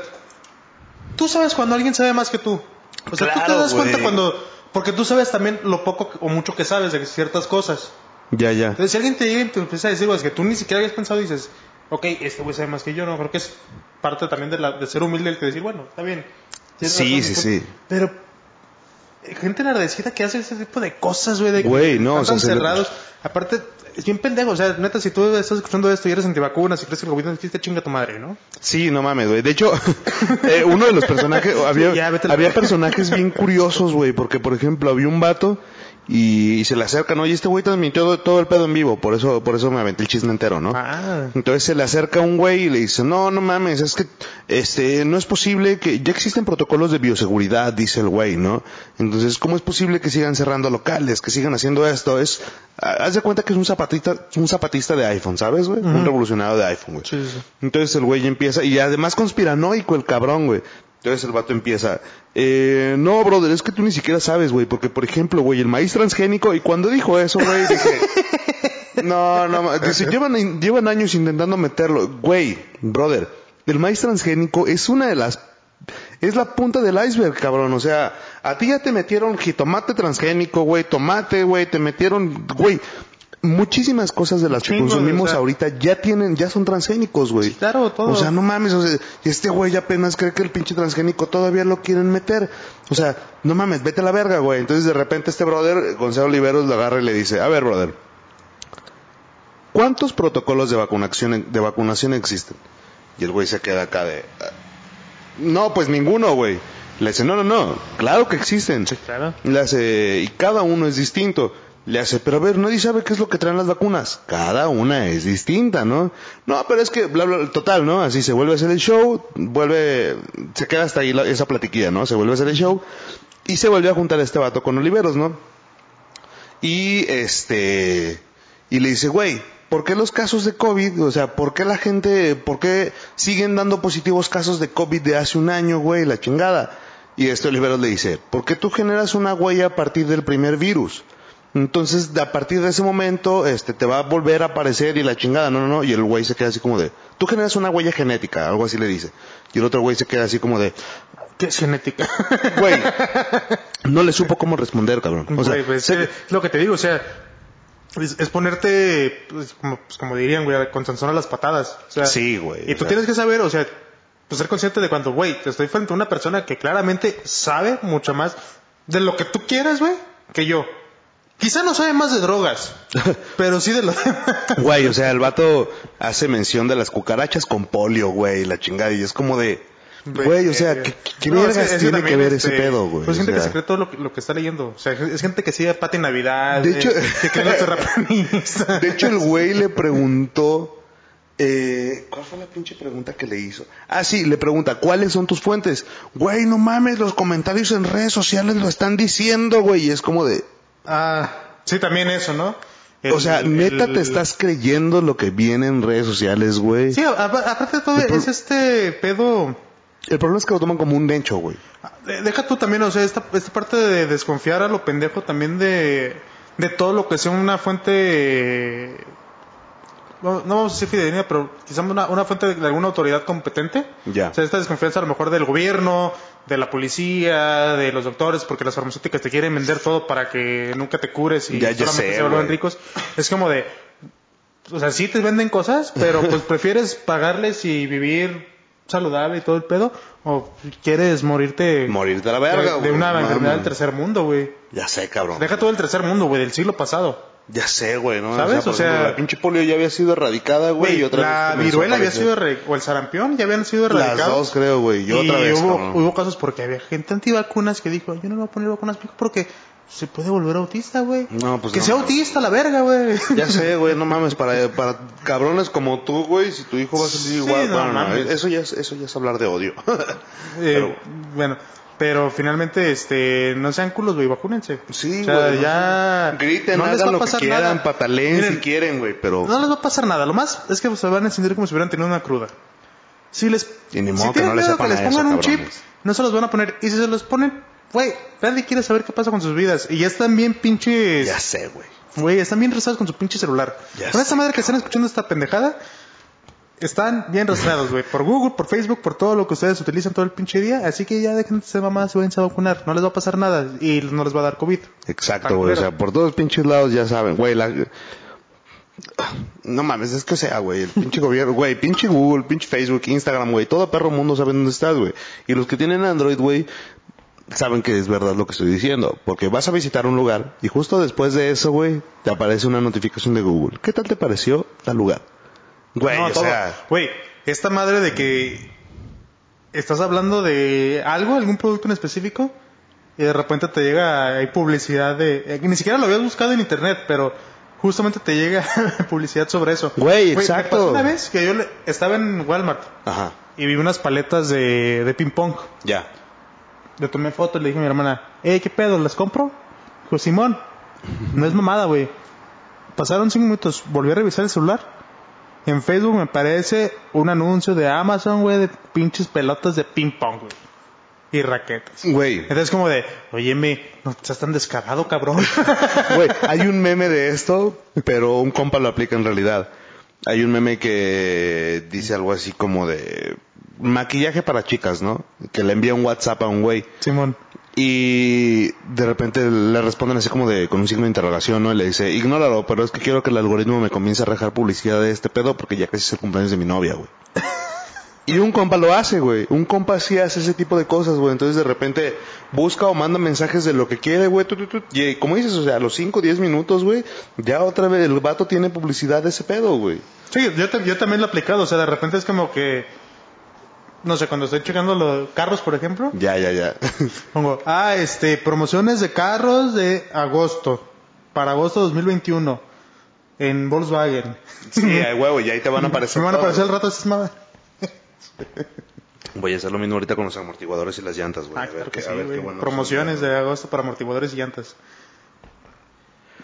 S1: tú sabes cuando alguien sabe más que tú. O sea, tú te
S2: Claro,
S1: das cuenta
S2: güey.
S1: cuando, porque tú sabes también lo poco o mucho que sabes de ciertas cosas.
S2: Ya, ya.
S1: Entonces, si alguien te llega y te empieza a decir cosas que tú ni siquiera habías pensado, dices, ok, este güey sabe más que yo, ¿no? Creo que es parte también de, la, de ser humilde el que decir, bueno, está bien.
S2: Sí,
S1: razón,
S2: sí, sí.
S1: Pero, eh, gente enardecida que hace ese tipo de cosas, güey, de que
S2: Güey, no,
S1: están
S2: o sea,
S1: tan
S2: se le-
S1: cerrados. Aparte, es bien pendejo, o sea, neta, si tú estás escuchando esto y eres antivacunas y crees que el gobierno existe, chinga tu madre, ¿no?
S2: Sí, no mames, güey. De hecho, eh, uno de los personajes, había,
S1: Ya,
S2: había personajes bien curiosos, güey, porque por ejemplo había un vato y, y se le acerca, ¿no? Y este güey transmitió todo, todo el pedo en vivo, por eso, por eso me aventé el chisme entero, ¿no?
S1: Ah.
S2: Entonces se le acerca un güey y le dice, no, no mames, es que, este, no es posible que, ya existen protocolos de bioseguridad, dice el güey, ¿no? Entonces, ¿cómo es posible que sigan cerrando locales, que sigan haciendo esto? Es, haz de cuenta que es un zapatista, un zapatista de iPhone, ¿sabes, güey? Un revolucionario de iPhone, güey.
S1: Sí, sí.
S2: Entonces el güey empieza, y además conspiranoico el cabrón, güey. Entonces el vato empieza, eh, no, brother, es que tú ni siquiera sabes, güey, porque por ejemplo, güey, el maíz transgénico, y cuando dijo eso, güey, dije, no, no, dice, llevan, llevan años intentando meterlo, güey, brother, el maíz transgénico es una de las, es la punta del iceberg, cabrón, o sea, a ti ya te metieron jitomate transgénico, güey, tomate, güey, te metieron, güey, muchísimas cosas de las que consumimos
S1: o sea-
S2: ahorita ya tienen, ya son transgénicos, güey.
S1: Sí, claro, todo.
S2: O sea, no mames, o sea, este güey apenas cree que el pinche transgénico todavía lo quieren meter. O sea, no mames, vete a la verga, güey. Entonces de repente este brother, Gonzalo Oliveros, lo agarra y le dice, a ver, brother, ¿cuántos protocolos de vacunación, de vacunación existen? Y el güey se queda acá de, "Ah, no, pues ninguno, güey. Le dice, no, no, no, claro que existen.
S1: claro.
S2: Le hace, y cada uno es distinto. Le hace, pero a ver, nadie sabe qué es lo que traen las vacunas. Cada una es distinta, ¿no? No, pero es que, bla, bla, total, ¿no? Así se vuelve a hacer el show, vuelve, se queda hasta ahí la- esa platiquilla, ¿no? Se vuelve a hacer el show y se vuelve a juntar este vato con Oliveros, ¿no? Y este, y le dice, güey, ¿por qué los casos de COVID? O sea, ¿por qué la gente, por qué siguen dando positivos casos de COVID de hace un año, güey, la chingada? Y este Oliveros le dice, ¿por qué tú generas una huella a partir del primer virus? Entonces, a partir de ese momento, este, te va a volver a aparecer y la chingada, no, no, no. Y el güey se queda así como de, tú generas una huella genética, algo así le dice. Y el otro güey se queda así como de,
S1: ¿Qué es genética?
S2: güey, no le supo cómo responder, cabrón. O sea,
S1: Güey, pues,
S2: se-
S1: eh, es lo que te digo, o sea, es, es ponerte, pues, como, pues, como dirían, güey, con Sansón a las patadas. O sea,
S2: Sí, güey,
S1: Y tú
S2: sea.
S1: tienes que saber, o sea, pues ser consciente de cuando, güey, te estoy frente a una persona que claramente sabe mucho más de lo que tú quieras, güey, que yo. Quizá no sabe más de drogas, pero sí de lo
S2: Güey, o sea, el vato hace mención de las cucarachas con polio, güey, la chingada. Y es como de, güey, o sea, ¿qué, qué
S1: No, es
S2: vergas
S1: es
S2: tiene que ver
S1: este,
S2: ese pedo, güey?
S1: Pues
S2: O
S1: gente que se cree todo lo que, lo que está leyendo. O sea, es gente que sigue Pati Navidad.
S2: De
S1: eh,
S2: hecho-
S1: que cree en los terraplanistas.
S2: De hecho, el güey le preguntó Eh, ¿Cuál fue la pinche pregunta que le hizo? Ah, sí, le pregunta, ¿cuáles son tus fuentes? Güey, no mames, los comentarios en redes sociales lo están diciendo, güey. Y es como de...
S1: Ah, sí, también eso, ¿no?
S2: o sea, neta
S1: el-
S2: te estás creyendo lo que viene en redes sociales, güey.
S1: Sí, aparte de todo, es este pedo...
S2: El problema es que lo toman como un hecho, güey.
S1: De- Deja tú también, o sea, esta, esta parte de desconfiar a lo pendejo también de, de todo lo que sea una fuente, no, no vamos a decir fidedigna, pero quizás una, una fuente de alguna autoridad competente.
S2: Ya.
S1: O sea, esta desconfianza a lo mejor del gobierno, de la policía, de los doctores, porque las farmacéuticas te quieren vender todo para que nunca te cures y
S2: Ya,
S1: solamente
S2: sé,
S1: se vuelvan ricos. Es como de, o sea, sí te venden cosas, pero pues prefieres pagarles y vivir saludable y todo el pedo, o quieres morirte
S2: Morirte a la verga,
S1: de, de una enfermedad del tercer mundo, güey.
S2: Ya sé, cabrón.
S1: Deja todo el tercer mundo, güey, del siglo pasado.
S2: Ya sé, güey, ¿no?
S1: ¿Sabes? O sea-
S2: ejemplo, la pinche polio ya había sido erradicada, güey, y otra
S1: la
S2: vez
S1: viruela había sido, o el sarampión ya habían sido erradicados.
S2: Las dos, creo, güey, y otra vez,
S1: hubo,
S2: cabrón.
S1: hubo casos porque había gente antivacunas que dijo, yo no me voy a poner vacunas porque se puede volver autista, güey.
S2: No, pues
S1: que
S2: no.
S1: sea autista, la verga, güey.
S2: Ya sé, güey, no mames, para, para cabrones como tú, güey, si tu hijo va a salir
S1: Sí,
S2: igual,
S1: no
S2: bueno, no,
S1: mames.
S2: eso ya es, eso ya es hablar de odio.
S1: Eh,
S2: Pero-
S1: bueno, pero finalmente, este, no sean culos, güey, vacúnense.
S2: Sí,
S1: o sea, ya...
S2: Griten,
S1: no les va
S2: hagan
S1: a
S2: lo que quieran,
S1: nada.
S2: pataleen
S1: Miren,
S2: si quieren, güey, pero...
S1: No les va a pasar nada. Lo más es que se van a sentir como si hubieran tenido una cruda. Si les,
S2: Y ni
S1: si
S2: modo que
S1: tienen
S2: no les
S1: que les
S2: a eso,
S1: pongan un chip, no se los van a poner. Y si se los ponen, güey, nadie quiere saber qué pasa con sus vidas. Y ya están bien pinches.
S2: Ya sé, güey.
S1: Güey, están bien rezados con su pinche celular. Con
S2: sé,
S1: esta madre que están escuchando esta pendejada, están bien rastreados, güey. Por Google, por Facebook, por todo lo que ustedes utilizan todo el pinche día. Así que ya dejen de ser mamás y váyanse a vacunar. No les va a pasar nada y no les va a dar COVID.
S2: Exacto, güey, o sea, por todos pinches lados ya saben, güey, la... No mames, es que sea, güey, el pinche gobierno, güey, pinche Google, pinche Facebook, Instagram, güey, todo perro mundo sabe dónde estás, güey. Y los que tienen Android, güey, saben que es verdad lo que estoy diciendo, porque vas a visitar un lugar y justo después de eso, güey, te aparece una notificación de Google. ¿Qué tal te pareció tal lugar? Güey,
S1: No,
S2: o
S1: todo.
S2: sea,
S1: Güey, esta madre de que estás hablando de algo, algún producto en específico, y de repente te llega, hay publicidad de, eh, ni siquiera lo habías buscado en internet, pero justamente te llega publicidad sobre eso.
S2: Güey,
S1: me
S2: exacto.
S1: pasó una vez que yo le- estaba en Walmart
S2: ajá,
S1: y vi unas paletas de, de ping pong.
S2: ya.
S1: Le tomé foto y le dije a mi hermana, eh, ¿qué pedo? ¿Las compro? Dijo, Simón, no es mamada, güey. Pasaron cinco minutos, volví a revisar el celular. En Facebook me aparece un anuncio de Amazon, güey, de pinches pelotas de ping pong, güey. Y raquetas.
S2: Güey,
S1: Entonces como de, óyeme, no estás tan descarado, cabrón.
S2: Güey, hay un meme de esto, pero un compa lo aplica en realidad. Hay un meme que dice algo así como de maquillaje para chicas, ¿no? Que le envía un WhatsApp a un güey
S1: Simón.
S2: Y de repente le responden así como de con un signo de interrogación, ¿no? Y le dice, ignóralo, pero es que quiero que el algoritmo me comience a rejar publicidad de este pedo porque ya casi es el cumpleaños de mi novia, güey. Y un compa lo hace, güey. Un compa sí hace ese tipo de cosas, güey. Entonces de repente busca o manda mensajes de lo que quiere, güey. Y como dices, o sea, a los 5 o 10 minutos, güey, ya otra vez el vato tiene publicidad de ese pedo, güey.
S1: Sí, yo, te- yo también lo he aplicado. O sea, de repente es como que, no sé, cuando estoy checando los carros, por ejemplo,
S2: Ya, ya, ya.
S1: Pongo, ah, este, promociones de carros de agosto, para agosto 2021, en Volkswagen.
S2: sí, ay, huevo, y ahí te van a aparecer.
S1: Me van a aparecer al rato esas madres.
S2: Voy a hacer lo mismo ahorita con los amortiguadores y las llantas, güey.
S1: Ah,
S2: a ver
S1: claro
S2: qué,
S1: que
S2: a
S1: sí,
S2: ver qué bueno.
S1: Promociones de agosto para amortiguadores y llantas.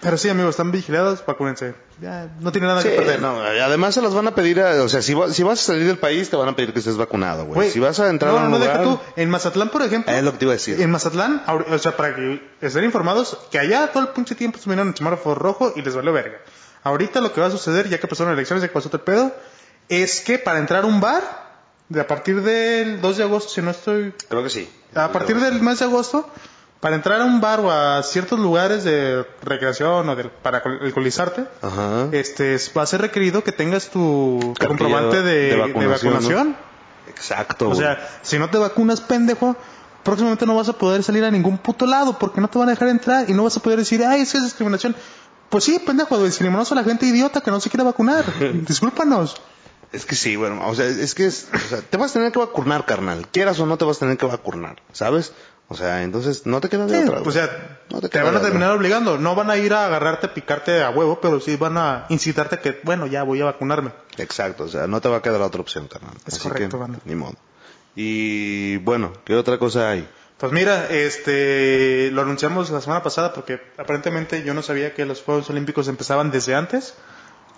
S1: Pero sí, amigos, están vigilados, vacúnense. Ya, no tiene nada
S2: Sí,
S1: que perder.
S2: no, además se las van a pedir, a- o sea, si, va- si vas a salir del país te van a pedir que estés vacunado, güey. Si vas a entrar
S1: no,
S2: a un
S1: no,
S2: lugar,
S1: deja tú. En Mazatlán, por ejemplo.
S2: es lo que te iba a decir.
S1: En Mazatlán, o sea, para que estén informados, que allá todo el pinche tiempo estuvieron en semáforo rojo y les valió verga. Ahorita lo que va a suceder, ya que pasaron elecciones, ya que pasó todo el pedo, es que para entrar a un bar, de a partir del 2 de agosto, si no estoy...
S2: Creo que sí.
S1: A partir del mes de agosto, para entrar a un bar o a ciertos lugares de recreación o de, para alcoholizarte,
S2: Ajá.
S1: este, es- va a ser requerido que tengas tu,
S2: Cartilla
S1: comprobante de,
S2: de
S1: de
S2: vacunación. Exacto,
S1: O
S2: güey.
S1: sea, si no te vacunas, pendejo, próximamente no vas a poder salir a ningún puto lado porque no te van a dejar entrar y no vas a poder decir, ay, es que es discriminación. Pues sí, pendejo, discriminamos a la gente idiota que no se quiere vacunar. Discúlpanos.
S2: Es que sí, bueno, o sea, es que es, o sea, te vas a tener que vacunar, carnal. Quieras o no te vas a tener que vacunar, ¿sabes? O sea, entonces no te queda de
S1: Sí,
S2: otra.
S1: o
S2: güey.
S1: sea,
S2: No
S1: te, van a
S2: otra.
S1: terminar obligando. No van a ir a agarrarte, a picarte a huevo, pero sí van a incitarte que, bueno, ya voy a vacunarme.
S2: Exacto, o sea, no te va a quedar otra opción, carnal.
S1: Es
S2: Así
S1: correcto,
S2: que,
S1: banda.
S2: ni modo. Y bueno, ¿qué otra cosa hay?
S1: Pues mira, este, lo anunciamos la semana pasada porque aparentemente yo no sabía que los Juegos Olímpicos empezaban desde antes,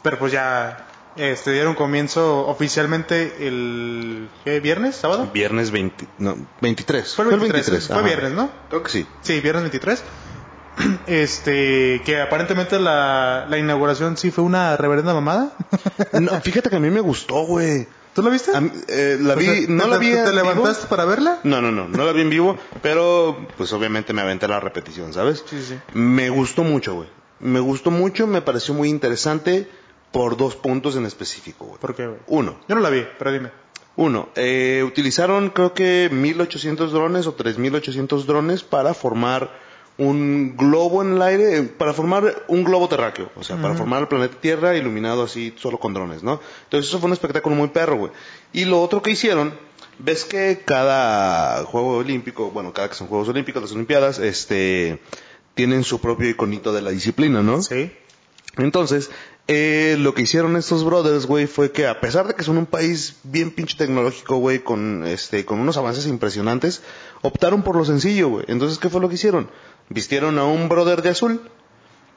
S1: pero pues ya, este, dieron comienzo oficialmente el, ¿qué, viernes, sábado?
S2: Viernes 20, no, 23.
S1: Fue el 23, fue
S2: ajá.
S1: viernes, ¿no?
S2: Creo que sí.
S1: Sí, viernes 23. Este, que aparentemente la, la inauguración sí fue una reverenda mamada.
S2: No, fíjate que a mí me gustó, güey.
S1: ¿Tú la viste?
S2: Mí, eh, la
S1: O
S2: vi,
S1: sea,
S2: no
S1: ¿te-
S2: la vi
S1: ¿Te,
S2: en
S1: te
S2: vivo.
S1: levantaste para verla?
S2: No, no, no, no la vi en vivo, pero pues obviamente me aventé la repetición, ¿sabes?
S1: Sí, sí.
S2: Me gustó mucho, güey. Me gustó mucho, me pareció muy interesante por dos puntos en específico, güey.
S1: ¿Por qué, güey?
S2: Uno,
S1: Yo no la vi, pero dime.
S2: uno, eh, utilizaron creo que 1800 drones o 3800 drones para formar un globo en el aire, eh, para formar un globo terráqueo, o sea, para formar el planeta Tierra iluminado así solo con drones, ¿no? Entonces eso fue un espectáculo muy perro, güey. Y lo otro que hicieron, ves que cada juego olímpico, bueno, cada que son Juegos Olímpicos, las Olimpiadas, este, tienen su propio iconito de la disciplina, ¿no?
S1: Sí.
S2: Entonces, eh, lo que hicieron estos brothers, güey, fue que a pesar de que son un país bien pinche tecnológico, güey, con, este, con unos avances impresionantes, optaron por lo sencillo, güey. Entonces, ¿qué fue lo que hicieron? Vistieron a un brother de azul,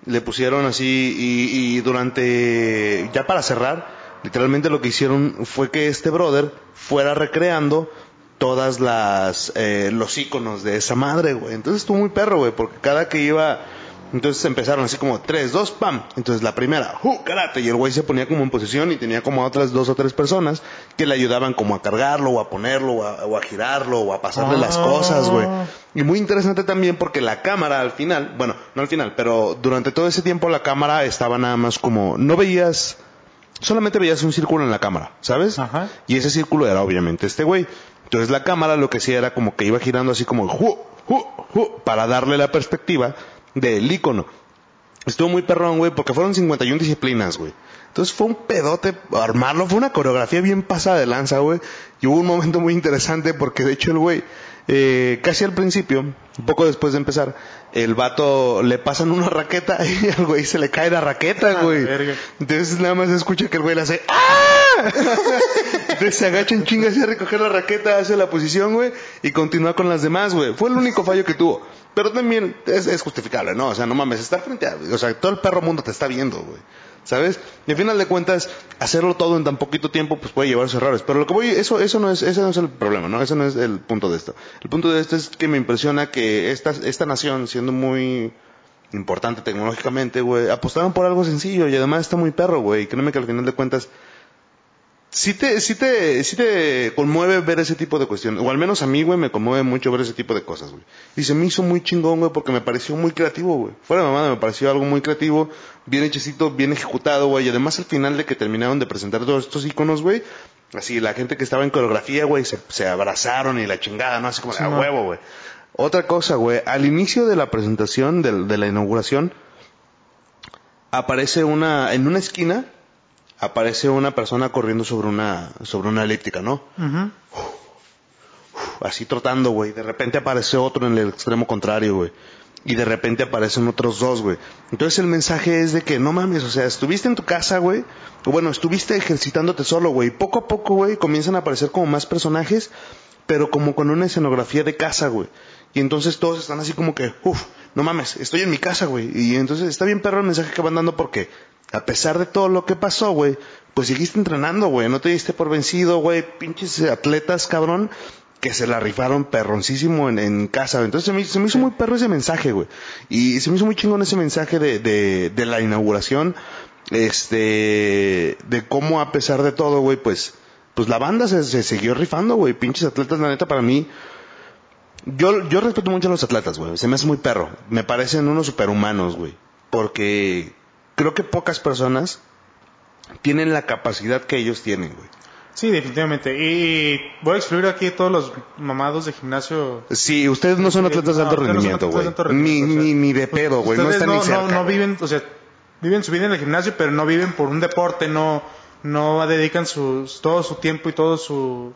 S2: le pusieron así y, durante, ya para cerrar, literalmente lo que hicieron fue que este brother fuera recreando todas las, eh, los iconos de esa madre, güey. Entonces estuvo muy perro, güey, porque cada que iba, entonces empezaron así como tres, dos, pam. Entonces la primera, ¡ju! karate. Y el güey se ponía como en posición y tenía como a otras dos o tres personas que le ayudaban como a cargarlo o a ponerlo o a, o a girarlo o a pasarle las
S1: Ah.
S2: cosas, güey. Y muy interesante también porque la cámara al final, bueno, no al final, pero durante todo ese tiempo la cámara estaba nada más como, no veías, solamente veías un círculo en la cámara, ¿sabes?
S1: Ajá.
S2: Y ese círculo era obviamente este güey. Entonces la cámara lo que hacía era como que iba girando así como ¡ju! ¡ju! ¡ju! para darle la perspectiva del icono. Estuvo muy perrón, güey, porque fueron 51 disciplinas, güey. Entonces fue un pedote armarlo, fue una coreografía bien pasada de lanza, güey. Y hubo un momento muy interesante porque de hecho el güey, eh, casi al principio, un poco después de empezar, el vato le pasan una raqueta y al güey se le cae la raqueta, güey. Entonces nada más se escucha que el güey le hace ¡Ah! Entonces se agacha en chingas a recoger la raqueta, hace la posición, güey, y continúa con las demás, güey. Fue el único fallo que tuvo. Pero también es, es justificable, ¿no? O sea, no mames, estar frente a... O sea, todo el perro mundo te está viendo, güey. ¿Sabes? Y al final de cuentas, hacerlo todo en tan poquito tiempo, pues puede llevar sus errores. Pero lo que voy, eso, eso no es, ese no es el problema, ¿no? Ese no es el punto de esto. El punto de esto es que me impresiona que esta, esta nación, siendo muy importante tecnológicamente, güey, apostaron por algo sencillo y además está muy perro, güey. Y créeme que al final de cuentas, sí te, sí te, sí te conmueve ver ese tipo de cuestiones. O al menos a mí, güey, me conmueve mucho ver ese tipo de cosas, güey. Y se me hizo muy chingón, güey, porque me pareció muy creativo, güey. Fuera de mamada, me pareció algo muy creativo, bien hechecito, bien ejecutado, güey. Y además al final de que terminaron de presentar todos estos iconos, güey, así la gente que estaba en coreografía, güey, se, se abrazaron y la chingada, ¿no? Así como de
S1: Sí,
S2: a huevo, güey. Otra cosa, güey, al inicio de la presentación, del- de la inauguración, aparece una, en una esquina, aparece una persona corriendo sobre una, sobre una elíptica, ¿no?
S1: Ujú.
S2: Así trotando, güey. De repente aparece otro en el extremo contrario, güey. Y de repente aparecen otros dos, güey. Entonces el mensaje es de que no mames, o sea, estuviste en tu casa, güey. O bueno, estuviste ejercitándote solo, güey. Poco a poco, güey, comienzan a aparecer como más personajes, pero como con una escenografía de casa, güey. Y entonces todos están así como que, uff, no mames, estoy en mi casa, güey. Y entonces está bien perro el mensaje que van dando porque, a pesar de todo lo que pasó, güey, pues seguiste entrenando, güey. No te diste por vencido, güey. Pinches atletas, cabrón, que se la rifaron perroncísimo en, en casa. Entonces se me, se me hizo muy perro ese mensaje, güey. Y se me hizo muy chingón ese mensaje de, de, de la inauguración. Este, de cómo a pesar de todo, güey, pues, pues la banda se, se siguió rifando, güey. Pinches atletas, la neta, para mí, yo, yo respeto mucho a los atletas, güey. Se me hace muy perro. Me parecen unos superhumanos, güey. Porque creo que pocas personas tienen la capacidad que ellos tienen, güey.
S1: Sí, definitivamente. Y voy a excluir aquí todos los mamados de gimnasio.
S2: Sí, ustedes no son atletas de
S1: No,
S2: alto
S1: no
S2: rendimiento, güey.
S1: alto
S2: Ni,
S1: o sea,
S2: ni, ni de pedo, güey. No están ni cerca.
S1: no, no viven, o sea, viven su vida en el gimnasio, pero no viven por un deporte, no, no dedican sus, todo su tiempo y todo su,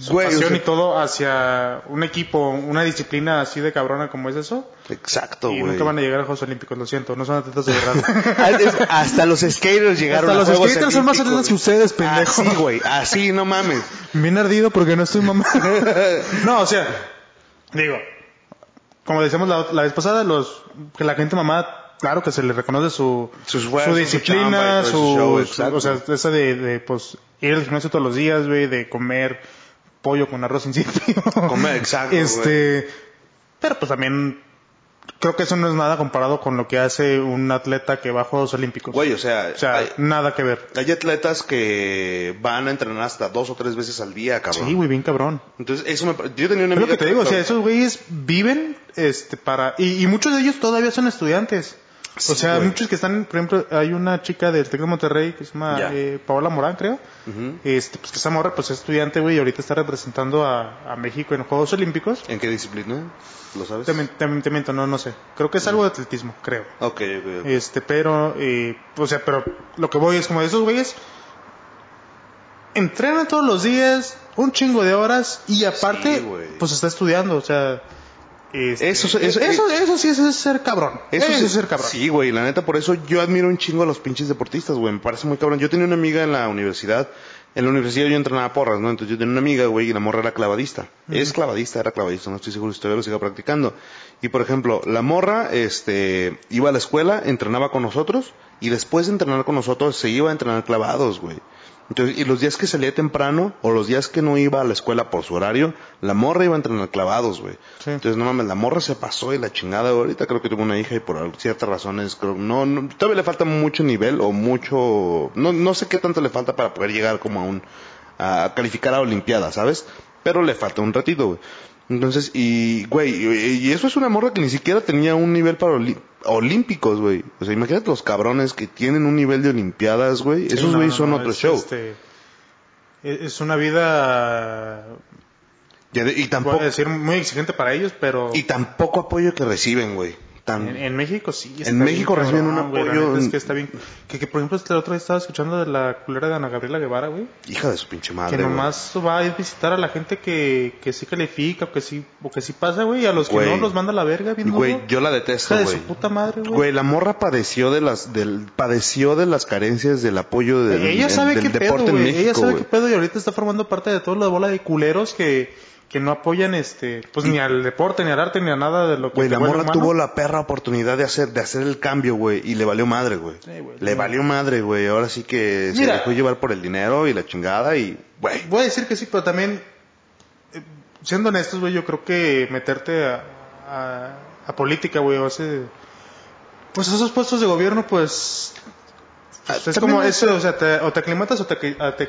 S1: su
S2: Güey, o
S1: pasión
S2: sea-
S1: y todo hacia un equipo, una disciplina así de cabrona como es eso.
S2: Exacto,
S1: y
S2: güey.
S1: nunca van a llegar a Juegos Olímpicos, lo siento, no son atletas de verdad.
S2: Ah, Hasta los skaters llegaron
S1: Hasta
S2: a
S1: los
S2: Juegos
S1: skaters son más atletas que ustedes, pendejo.
S2: Así, güey. Así, no mames.
S1: Bien ardido porque no estoy mamá. no, o sea, digo, como decíamos la, la vez pasada, los que la gente mamá, claro que se le reconoce su,
S2: Su esfuerzo,
S1: su
S2: su
S1: disciplina,
S2: ese
S1: su,
S2: show,
S1: su- o sea, esa de, de, pues, ir al gimnasio todos los días, güey, de comer pollo con arroz insípido.
S2: Comer, exacto.
S1: Este, pero pues también creo que eso no es nada comparado con lo que hace un atleta que va a Juegos Olímpicos.
S2: Güey, o sea,
S1: o sea,
S2: hay,
S1: nada que ver.
S2: hay atletas que van a entrenar hasta dos o tres veces al día, cabrón.
S1: Sí, güey, bien cabrón.
S2: Entonces, eso me... Yo tenía una
S1: Es lo
S2: amiga
S1: que te digo, o sea, esos güeyes viven este para y, y muchos de ellos todavía son estudiantes.
S2: Sí,
S1: o sea,
S2: güey.
S1: muchos que están, por ejemplo, hay una chica del Tec de Monterrey que se llama eh, Paola Morán, creo. Este, pues que esa morra pues es estudiante, güey, y ahorita está representando a, a México en Juegos Olímpicos.
S2: ¿En qué disciplina? ¿Lo sabes?
S1: Te, te, miento, no, no sé. Creo que es algo de atletismo, creo.
S2: Ok, ok.
S1: Este, pero, eh, o sea, pero lo que voy es como de esos güeyes entrenan todos los días, un chingo de horas y aparte,
S2: Sí,
S1: pues está estudiando, o sea, este,
S2: Eso- eso-
S1: eso, eso sí es, es ser cabrón. Eso, sí es ser cabrón.
S2: Sí, güey, la neta, por eso yo admiro un chingo a los pinches deportistas, güey, me parece muy cabrón. Yo tenía una amiga en la universidad, en la universidad yo entrenaba porras, ¿no? Entonces yo tenía una amiga, güey, y la morra era clavadista. Es clavadista, era clavadista, no estoy seguro si todavía lo siga practicando. Y por ejemplo, la morra, este, iba a la escuela, entrenaba con nosotros, y después de entrenar con nosotros se iba a entrenar clavados, güey. Entonces, y los días que salía temprano, o los días que no iba a la escuela por su horario, la morra iba a entrenar clavados, güey.
S1: Sí.
S2: Entonces, no mames, la morra se pasó y la chingada. Ahorita creo que tuvo una hija y por ciertas razones, creo, no, no, todavía le falta mucho nivel o mucho, no, no sé qué tanto le falta para poder llegar como a un, a calificar a Olimpiada, ¿sabes? Pero le falta un ratito, güey. Entonces, y, güey, y, eso es una morra que ni siquiera tenía un nivel para olímpicos, güey. O sea, imagínate los cabrones que tienen un nivel de olimpiadas, güey. Esos
S1: no,
S2: son
S1: no,
S2: otro
S1: es,
S2: show.
S1: este, es es una vida,
S2: Y, tampoco,
S1: a decir, muy exigente para ellos, pero
S2: y tampoco apoyo que reciben, güey. Tan,
S1: en, en México sí. está
S2: En México reciben un
S1: güey, la
S2: apoyo
S1: neta Es
S2: en-
S1: que está bien. Que, que, por ejemplo, este otro día estaba escuchando de la culera de Ana Gabriela Guevara, güey.
S2: hija de su pinche madre.
S1: que
S2: güey.
S1: nomás va a visitar a la gente que, que sí califica o que sí, o que sí pasa, güey, y a los que no los manda a la verga, bien
S2: Güey, yo la detesto,
S1: Hija de
S2: güey.
S1: su puta madre, güey.
S2: Güey, la morra padeció de las del padeció de las carencias del apoyo del,
S1: Ella
S2: del-
S1: sabe
S2: del
S1: qué pedo,
S2: deporte en. México,
S1: Ella sabe qué pedo y ahorita está formando parte de toda la bola de culeros que, que no apoyan este, pues ni al deporte, ni al arte, ni a nada de lo que
S2: Güey, la morra
S1: humano.
S2: tuvo la perra oportunidad de hacer de hacer el cambio, güey, y le valió madre, güey.
S1: Sí,
S2: le valió madre, güey. Ahora sí que se dejó llevar por el dinero y la chingada y, güey.
S1: Voy a decir que sí, pero también, eh, siendo honestos, güey, yo creo que meterte a, a, a política, güey, o ese, pues esos puestos de gobierno, pues, pues, es como
S2: es-
S1: eso, o sea, te, o te aclimatas o a- te,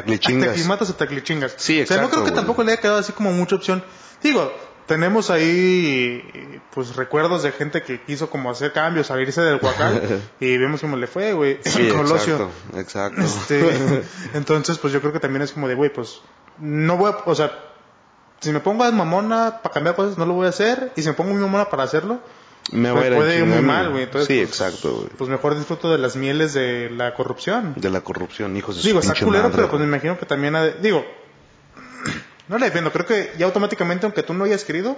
S2: Taclichingas.
S1: te aclimatas o te aclichingas.
S2: Sí,
S1: O sea, no
S2: exacto,
S1: creo que
S2: güey.
S1: tampoco le haya quedado así como mucha opción. Digo, tenemos ahí, pues, recuerdos de gente que quiso como hacer cambios, salirse del Huacán, y vemos cómo le fue, güey,
S2: Sí,
S1: Colosio.
S2: exacto, exacto.
S1: Este, entonces, pues yo creo que también es como de, güey, pues no voy a, o sea, si me pongo a mamona para cambiar cosas, no lo voy a hacer. Y si me pongo muy mamona para hacerlo,
S2: Me voy a ir
S1: puede ir muy mal, güey. Entonces,
S2: Sí,
S1: pues,
S2: exacto, güey.
S1: Pues mejor disfruto de las mieles de la corrupción.
S2: De la corrupción, hijos de su
S1: Digo, está culero,
S2: madre,
S1: pero pues me imagino que también, ha de- digo, no le defiendo. Creo que ya automáticamente, aunque tú no hayas querido,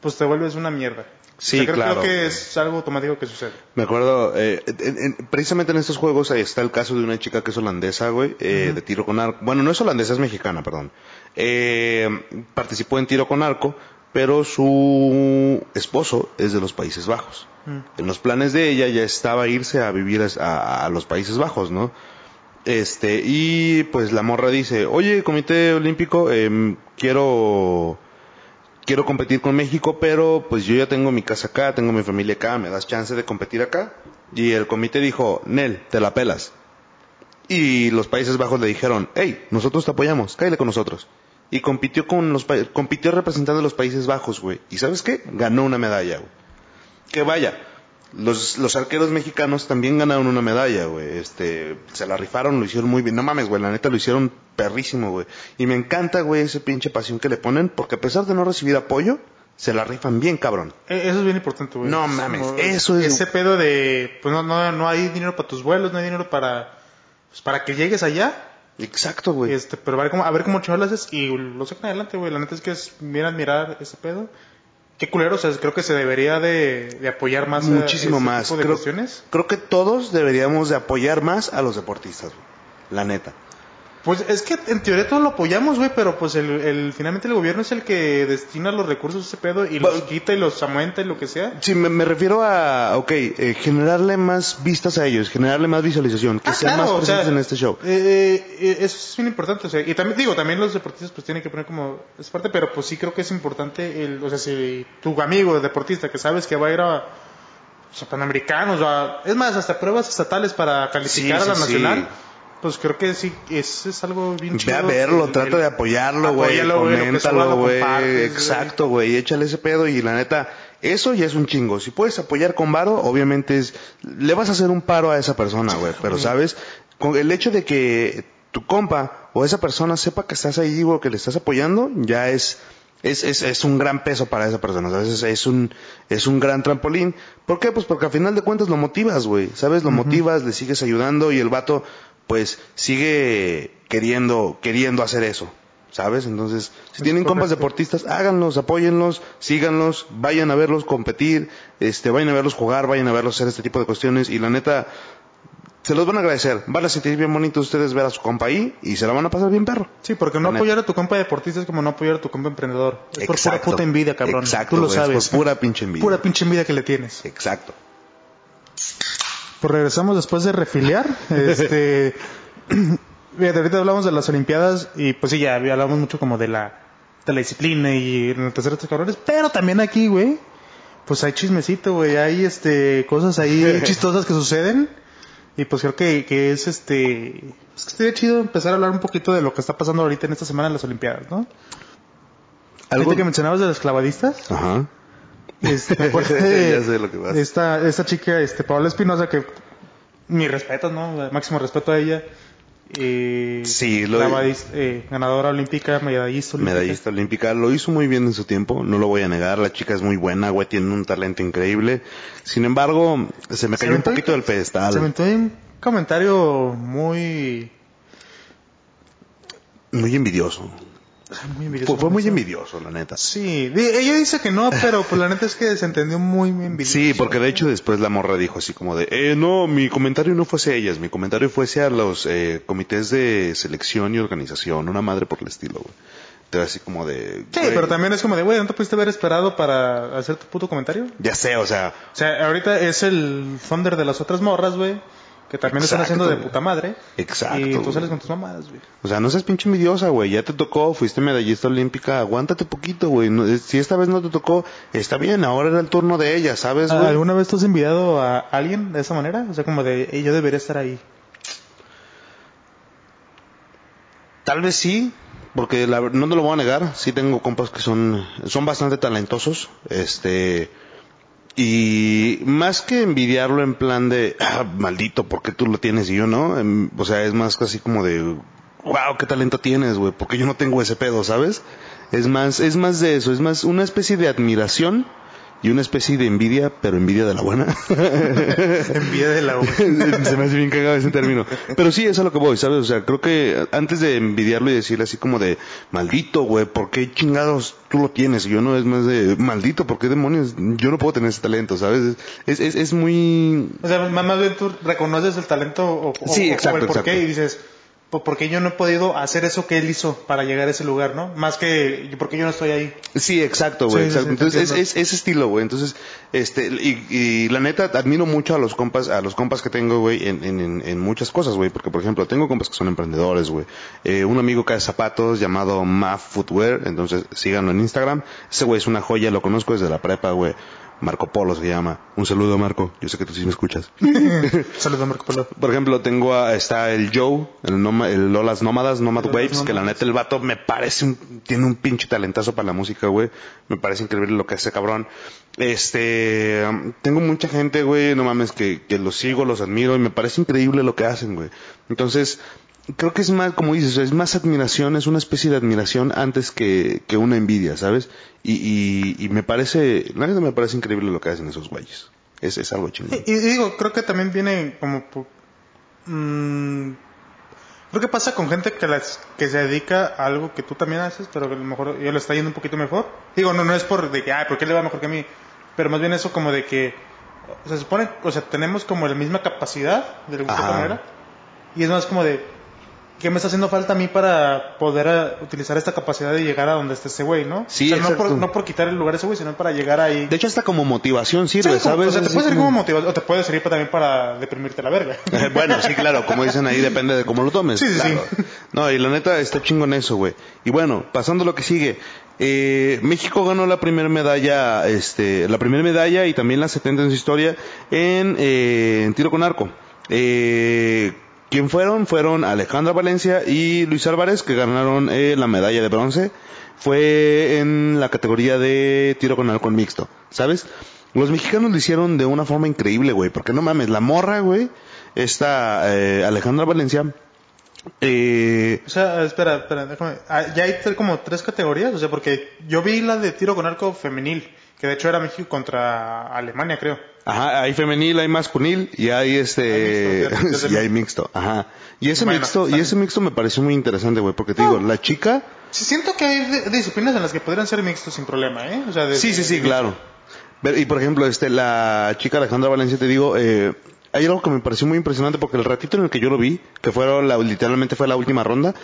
S1: pues te vuelves una mierda.
S2: Sí,
S1: O sea, creo,
S2: claro,
S1: Creo que es algo automático que sucede.
S2: Me acuerdo, eh, en- en- precisamente en estos juegos ahí está el caso de una chica que es holandesa, güey, eh, de tiro con arco. Bueno, no es holandesa, es mexicana, perdón. Eh, participó en tiro con arco, pero su esposo es de los Países Bajos. En los planes de ella ya estaba irse a vivir a, a los Países Bajos, ¿no? Este, y pues la morra dice, oye, Comité Olímpico, em, quiero quiero competir con México, pero pues yo ya tengo mi casa acá, tengo mi familia acá, me das chance de competir acá. Y el comité dijo, Nel, te la pelas. Y los Países Bajos le dijeron, hey, nosotros te apoyamos, cállate con nosotros. Y compitió con los compitió representando a los Países Bajos, güey. ¿Y sabes qué? Ganó una medalla, güey. Que vaya, los, los arqueros mexicanos también ganaron una medalla, güey. Este, se la rifaron, lo hicieron muy bien. No mames, güey, la neta lo hicieron perrísimo, güey. Y me encanta, güey, ese pinche pasión que le ponen, porque a pesar de no recibir apoyo, se la rifan bien, cabrón.
S1: Eh, Eso es bien importante, güey.
S2: No
S1: Es
S2: mames,
S1: como
S2: eso es-
S1: Ese pedo de, pues no, no, no hay dinero para tus vuelos, no hay dinero para, pues para que llegues allá.
S2: Exacto, güey.
S1: Este, pero a ver cómo, a ver cómo chaval lo haces y lo sacan adelante, güey. La neta es que es bien admirar ese pedo. Qué culero, o sea, creo que se debería de, de apoyar más a
S2: Muchísimo
S1: ese
S2: más.
S1: tipo de
S2: Creo,
S1: cuestiones.
S2: creo que todos deberíamos de apoyar más a los deportistas, güey. La neta.
S1: Pues es que en teoría todos lo apoyamos, güey, pero pues el, el- finalmente el gobierno es el que destina los recursos a ese pedo y los
S2: Bueno.
S1: quita y los aumenta y lo que sea.
S2: Sí, me, me refiero a, ok, eh, generarle más vistas a ellos, generarle más visualización, que
S1: Ah,
S2: sean
S1: claro,
S2: más
S1: o sea,
S2: presentes en este show.
S1: eh, eh, eso es bien importante, o sea, y también digo, también los deportistas pues tienen que poner como esa parte, pero pues sí creo que es importante el, o sea, si tu amigo deportista que sabes que va a ir a o sea, panamericanos, o a- es más, hasta pruebas estatales para calificar
S2: Sí,
S1: a la
S2: sí,
S1: nacional,
S2: sí.
S1: Pues creo que sí, es, es algo bien
S2: Ve
S1: chido.
S2: a verlo,
S1: El-
S2: trata
S1: el-
S2: de apoyarlo, güey, coméntalo, güey. exacto, güey, échale ese pedo y la neta, eso ya es un chingo. Si puedes apoyar con varo, obviamente es, le vas a hacer un paro a esa persona, güey, pero sabes, con el hecho de que tu compa o esa persona sepa que estás ahí o que le estás apoyando, ya es, es, es, es un gran peso para esa persona, ¿sabes? Es, es un, es un gran trampolín. ¿Por qué? Pues porque al final de cuentas lo motivas, güey, ¿sabes? Lo motivas, le sigues ayudando y el vato, pues, sigue queriendo, queriendo hacer eso. ¿Sabes? Entonces, si
S1: Es
S2: tienen compas deportistas, háganlos, apóyenlos, síganlos, vayan a verlos competir, este, vayan a verlos jugar, vayan a verlos hacer este tipo de cuestiones y la neta, se los van a agradecer. Van a sentir bien bonito ustedes ver a su compa ahí y se la van a pasar bien perro.
S1: Sí, porque no apoyar a tu compa deportista es como no apoyar a tu compa emprendedor. Es por pura
S2: Exacto.
S1: puta envidia, cabrón.
S2: Exacto,
S1: Tú lo
S2: güey, es
S1: sabes.
S2: por pura pinche envidia.
S1: Pura pinche envidia que le tienes.
S2: Exacto.
S1: Pues regresamos después de refiliar. Este, fíjate, ahorita hablamos de las Olimpiadas y pues sí, ya hablamos mucho como de la, de la disciplina y en terceros cabrones, pero también aquí, güey, pues hay chismecito, güey, hay este, cosas ahí chistosas que suceden y pues creo que, que es este, es que estaría chido empezar a hablar un poquito de lo que está pasando ahorita en esta semana en las Olimpiadas, ¿no?
S2: ¿Algo?
S1: Ahorita que mencionabas de los clavadistas,
S2: Ajá.
S1: Este, me de
S2: lo que.
S1: Esta, esta chica, este, Paola Espinosa, que mi respeto, ¿no? Máximo respeto a ella. Eh,
S2: Sí, lo-
S1: eh, ganadora olímpica, medallista olímpica.
S2: Medallista olímpica, lo hizo muy bien en su tiempo, no lo voy a negar, la chica es muy buena, güey, tiene un talento increíble. Sin embargo, se me
S1: Se
S2: cayó un poquito del pedestal.
S1: Se ahí un comentario muy,
S2: Muy envidioso.
S1: Muy envidioso.
S2: Fue, muy envidioso, la neta.
S1: Sí, ella dice que no, pero pues la neta es que se entendió muy, muy envidioso.
S2: Sí, porque de hecho después la morra dijo así como de, eh, no, mi comentario no fuese a ellas, mi comentario fuese a los eh, comités de selección y organización, una madre por el estilo, güey. Entonces así como de...
S1: Sí,
S2: güey,
S1: pero también es como de, güey, ¿no te pudiste haber esperado para hacer tu puto comentario?
S2: Ya sé, o sea,
S1: O sea, ahorita es el thunder de las otras morras, güey, que también están
S2: Exacto,
S1: haciendo de puta madre.
S2: Exacto,
S1: Y tú sales con tus mamadas, güey.
S2: o sea, no seas pinche envidiosa, güey, ya te tocó, fuiste medallista olímpica, aguántate poquito, güey. No- eh, si esta vez no te tocó, está bien, ahora era el turno de ella, ¿sabes, güey?
S1: ¿Alguna vez tú has envidiado a alguien de esa manera? O sea, como de, "Ey, yo debería estar ahí.
S2: Tal vez sí, porque la, no te lo voy a negar, sí tengo compas que son, son bastante talentosos, este, y más que envidiarlo en plan de, ah, maldito, ¿por qué tú lo tienes y yo no? Em, O sea, es más casi como de, wow, qué talento tienes, güey, porque yo no tengo ese pedo, ¿sabes? Es más, es más de eso, es más una especie de admiración y una especie de envidia, pero envidia de la buena.
S1: Envidia de la
S2: Se me hace bien cagado ese término. Pero sí, es a lo que voy, ¿sabes? O sea, creo que antes de envidiarlo y decirle así como de, maldito, güey, ¿por qué chingados tú lo tienes? Y yo no, es más de, maldito, ¿por qué demonios? Yo no puedo tener ese talento, ¿sabes? Es, es, es muy...
S1: O sea, más bien tú reconoces el talento o, o-
S2: Sí,
S1: o
S2: exacto,
S1: el por qué y dices, "Po- ¿por qué yo no he podido hacer eso que él hizo para llegar a ese lugar, no? Más que, ¿por qué yo no estoy ahí?
S2: Sí, exacto, güey.
S1: Sí,
S2: exacto.
S1: sí,
S2: Entonces, es, es ese estilo, güey. Entonces, este, y, y la neta, admiro mucho a los compas, a los compas que tengo, güey, en, en, en, en muchas cosas, güey. Porque, por ejemplo, tengo compas que son emprendedores, güey. Eh, un amigo que hace zapatos llamado Maf Footwear, entonces síganlo en Instagram. Ese güey es una joya, lo conozco desde la prepa, güey. Marco Polo se llama. Un saludo, Marco. Yo sé que tú sí me escuchas.
S1: Saludos, Marco Polo.
S2: Por ejemplo, tengo a, está el Joe, el, Noma- el Lolas Nómadas, Nomad
S1: Lolas
S2: Waves, que la neta el vato me parece un, tiene un pinche talentazo para la música, güey. Me parece increíble lo que hace cabrón. Este, um, tengo mucha gente, güey, no mames, que, que los sigo, los admiro y me parece increíble lo que hacen, güey. Entonces, creo que es más, como dices, es más admiración, es una especie de admiración antes que, que una envidia, ¿sabes? Y, y, y me parece, la neta me parece increíble lo que hacen esos güeyes. Es, es algo chingón.
S1: Y, y digo, creo que también viene como... por- mm, Creo que pasa con gente que, las, que se dedica a algo que tú también haces, pero que a lo mejor yo le está yendo un poquito mejor. Digo, no, no es por de que, ay, ¿por qué le va mejor que a mí? Pero más bien eso como de que, se supone, o sea, tenemos como la misma capacidad, de alguna manera. Y es más como de, ¿qué me está haciendo falta a mí para poder eh, utilizar esta capacidad de llegar a donde está ese güey, no?
S2: Sí,
S1: o sea, no por, no por quitar el lugar a ese güey, sino para llegar ahí.
S2: De hecho, hasta como motivación
S1: Sí,
S2: sirve,
S1: como-
S2: ¿sabes?
S1: O sea, te puede servir
S2: como-
S1: motivación, o te puede servir también para deprimirte la verga.
S2: bueno, sí, claro, como dicen ahí, depende de cómo lo tomes.
S1: Sí, sí,
S2: claro.
S1: sí.
S2: No, y la neta está chingón eso, güey. Y bueno, pasando a lo que sigue. Eh, México ganó la primera medalla, este, la primera medalla y también la 70 en su historia en, eh, en tiro con arco. Eh, ¿Quién fueron? Fueron Alejandra Valencia y Luis Álvarez, que ganaron eh, la medalla de bronce. Fue en la categoría de tiro con en mixto, ¿sabes? Los mexicanos lo hicieron de una forma increíble, güey, porque no mames, la morra, güey, esta eh, Alejandra Valencia, eh,
S1: O sea, espera, espera, déjame. Ah, Ya hay como tres categorías, o sea, porque yo vi la de tiro con arco femenil, que de hecho era México contra Alemania, creo.
S2: Ajá, hay femenil, hay masculil y hay este
S1: Hay mixto,
S2: y hay mixto, ajá. Y ese
S1: Bueno,
S2: mixto, y ese mixto me pareció muy interesante, güey, porque te digo, la chica,
S1: Sí, siento que hay de- disciplinas en las que podrían ser mixtos sin problema, ¿eh? O sea, de-
S2: sí, sí, sí, claro. Ver- Y por ejemplo, este, la chica Alejandra Valencia, te digo, eh, hay algo que me pareció muy impresionante porque el ratito en el que yo lo vi, que fueron la, literalmente fue la última ronda,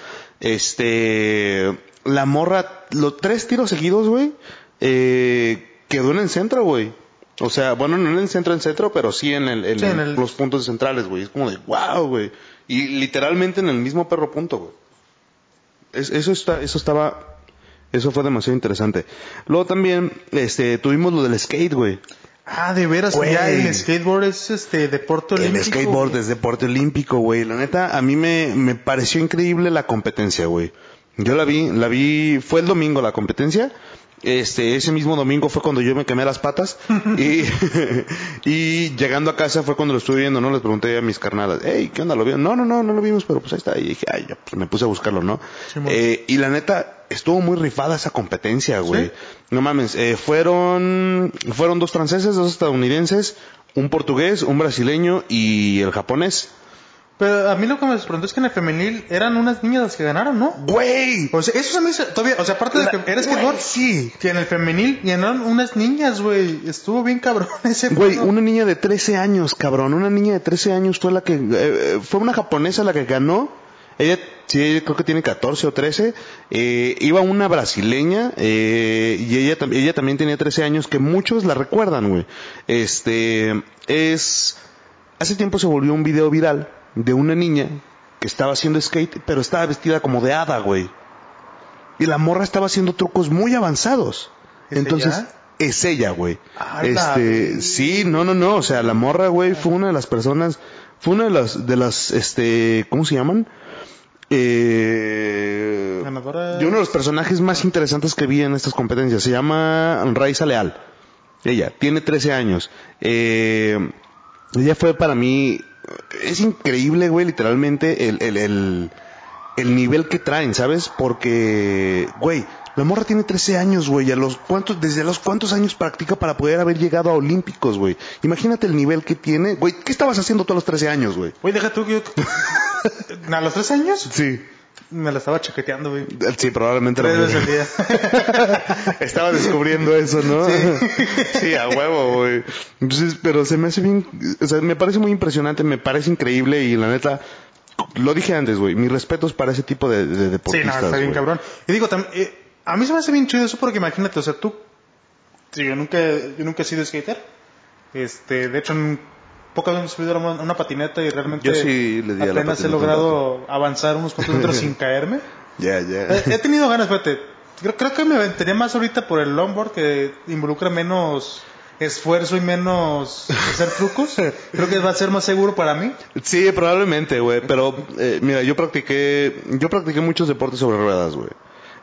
S2: este, la morra, los tres tiros seguidos, güey, eh, quedó en el centro, güey. O sea, bueno, no en el centro, en centro, pero sí en, el, en
S1: Sí, en el-
S2: los puntos centrales, güey. Es como de, wow, güey. Y literalmente en el mismo perro punto, güey. Es- eso está, eso estaba, eso fue demasiado interesante. Luego también, este, tuvimos lo del skate, güey.
S1: Ah, de veras,
S2: Güey.
S1: ya el skateboard es este deporte olímpico.
S2: El skateboard
S1: güey.
S2: es deporte olímpico, güey. La neta, a mí me, me pareció increíble la competencia, güey. Yo la vi, la vi, fue el domingo la competencia. Este, ese mismo domingo fue cuando yo me quemé las patas y, y llegando a casa fue cuando lo estuve viendo, ¿no? Les pregunté a mis carnalas, hey, ¿qué onda? ¿Lo vieron? No, no, no, no lo vimos, pero pues ahí está. Y dije, ay, ya, pues me puse a buscarlo, ¿no? Eh, y la neta, estuvo muy rifada esa competencia, güey.
S1: ¿Sí?
S2: No mames, eh, fueron, fueron dos franceses, dos estadounidenses, un portugués, un brasileño y el japonés.
S1: Pero a mí lo que me sorprendió es que en el femenil eran unas niñas las que ganaron, ¿no?
S2: ¡Güey!
S1: O sea, eso se me hizo todavía, o sea, aparte de que era skateboard,
S2: sí.
S1: que en el femenil ganaron unas niñas, güey. Estuvo bien cabrón ese
S2: Güey, una niña de 13 años, cabrón. Una niña de 13 años fue la que... eh, eh, fue una japonesa la que ganó. Ella, sí, ella creo que tiene 14 o 13. Eh, iba una brasileña eh, y ella, ella también tenía 13 años, que muchos la recuerdan, güey. Este, es... Hace tiempo se volvió un video viral de una niña que estaba haciendo skate, pero estaba vestida como de hada, güey. Y la morra estaba haciendo trucos muy avanzados.
S1: ¿Es
S2: Entonces,
S1: ella?
S2: es ella, güey.
S1: Ah,
S2: Este, sí, no, no, no, o sea, la morra, güey, fue una de las personas, fue una de las, de las, este, ¿cómo se llaman? Eh,
S1: Ganadora.
S2: de uno de los personajes más interesantes que vi en estas competencias. Se llama Raiza Leal. Ella tiene 13 años. Eh, ella fue para mí, es increíble, güey, literalmente el, el, el, el nivel que traen, ¿sabes? Porque, güey, la morra tiene 13 años, güey. A los cuántos, desde los cuántos años practica para poder haber llegado a Olímpicos, güey. Imagínate el nivel que tiene. Güey, ¿qué estabas haciendo tú a los 13 años, güey?
S1: Güey, deja tú que yo... ¿A los tres años?
S2: Sí.
S1: Me la estaba chaqueteando, güey.
S2: Sí, probablemente
S1: Tres veces al día.
S2: Estaba descubriendo eso, ¿no? Sí, a huevo, güey. Entonces, pero se me hace bien, o sea, me parece muy impresionante, me parece increíble y la neta, lo dije antes, güey, mis respetos para ese tipo de, de
S1: Sí, no,
S2: deportistas.
S1: está bien
S2: güey.
S1: cabrón. Y digo, tam- eh, a mí se me hace bien chido eso porque imagínate, o sea, tú... Sí, yo nunca, yo nunca he sido skater. Este, de hecho, pocas veces he subido a una, patineta y realmente
S2: Yo sí le di a la
S1: apenas he logrado avanzar unos cuantos metros sin caerme.
S2: Ya, ya.
S1: Eh, He tenido ganas. Creo, creo que me aventaría más ahorita por el longboard que involucra menos esfuerzo y menos hacer trucos. Creo que va a ser más seguro para mí.
S2: Sí, probablemente, güey, pero eh, mira, yo practiqué, yo practiqué muchos deportes sobre ruedas, güey.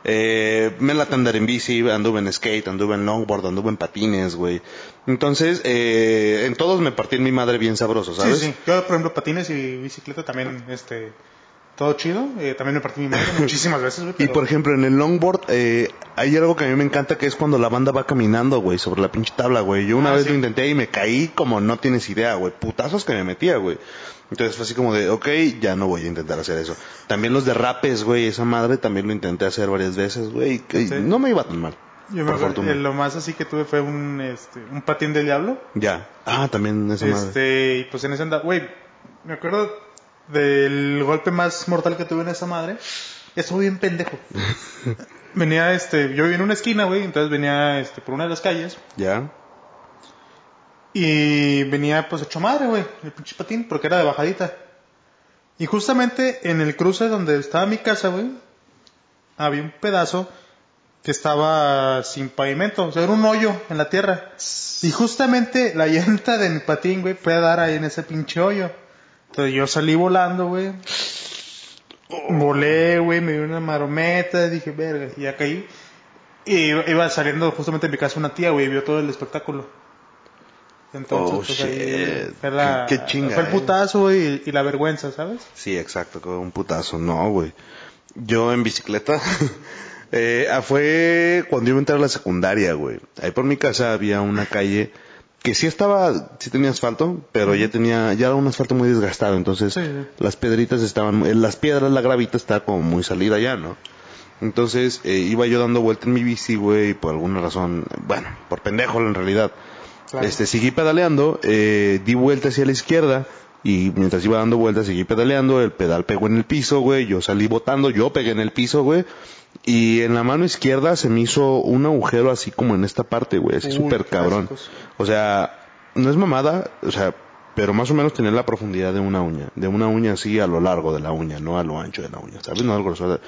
S2: Eh, me late andar en bici, anduve en skate, anduve en longboard, anduve en patines, güey. Entonces, eh, en todos me partí en mi madre bien sabroso, ¿sabes?
S1: Sí, sí. Yo, por ejemplo, patines y bicicleta también, este... todo chido. Eh, también me partí mi madre muchísimas veces, güey.
S2: Y por ejemplo, en el longboard, eh, hay algo que a mí me encanta que es cuando la banda va caminando, güey, sobre la pinche tabla, güey. Yo una
S1: Ah,
S2: vez
S1: sí.
S2: lo intenté y me caí como no tienes idea, güey. Putazos que me metía, güey. Entonces fue así como de, ok, ya no voy a intentar hacer eso. También los derrapes, güey, esa madre también lo intenté hacer varias veces, güey.
S1: Sí.
S2: No me iba tan mal.
S1: Yo me acuerdo, eh, lo más así que tuve fue un, este, un patín del diablo.
S2: Ya. Ah, también esa madre.
S1: Este, y pues en ese anda, güey, me acuerdo del golpe más mortal que tuve en esa madre. Estuvo bien pendejo. venía, este, yo vivía en una esquina, güey, entonces venía, este, por una de las calles.
S2: Ya.
S1: Y venía, pues, hecho madre, güey, el pinche patín, porque era de bajadita. Y justamente en el cruce donde estaba mi casa, güey, había un pedazo que estaba sin pavimento, o sea, era un hoyo en la tierra. Y justamente la llanta de mi patín, güey, fue a dar ahí en ese pinche hoyo. Entonces yo salí volando, güey. Volé, güey, me dio una marometa, dije, verga, y ya caí. Y iba saliendo justamente de mi casa una tía, güey, y vio todo el espectáculo. Entonces,
S2: Oh,
S1: pues, ahí fue, la-
S2: Qué- qué chinga,
S1: fue el
S2: eh.
S1: putazo, güey, y, y la vergüenza, ¿sabes?
S2: Sí, exacto, con un putazo. No, güey. Yo en bicicleta. eh, ah, fue cuando iba a entrar a la secundaria, güey. Ahí por mi casa había una calle que sí estaba, sí tenía asfalto, pero ya tenía, ya era un asfalto muy desgastado. Entonces,
S1: Sí, sí.
S2: las piedritas estaban, eh, las piedras, la gravita estaba como muy salida ya, ¿no? Entonces, eh, iba yo dando vuelta en mi bici, güey, y por alguna razón, bueno, por pendejo en realidad.
S1: Claro.
S2: Este, seguí pedaleando, eh, di vuelta hacia la izquierda y mientras iba dando vueltas seguí pedaleando, el pedal pegó en el piso, güey, yo salí botando, yo pegué en el piso, güey, y en la mano izquierda se me hizo un agujero así como en esta parte, güey, así súper cabrón. O sea, no es mamada, o sea, pero más o menos tenía la profundidad de una uña, de una uña así a lo largo de la uña, no a lo ancho de la uña, ¿sabes? No al grosor.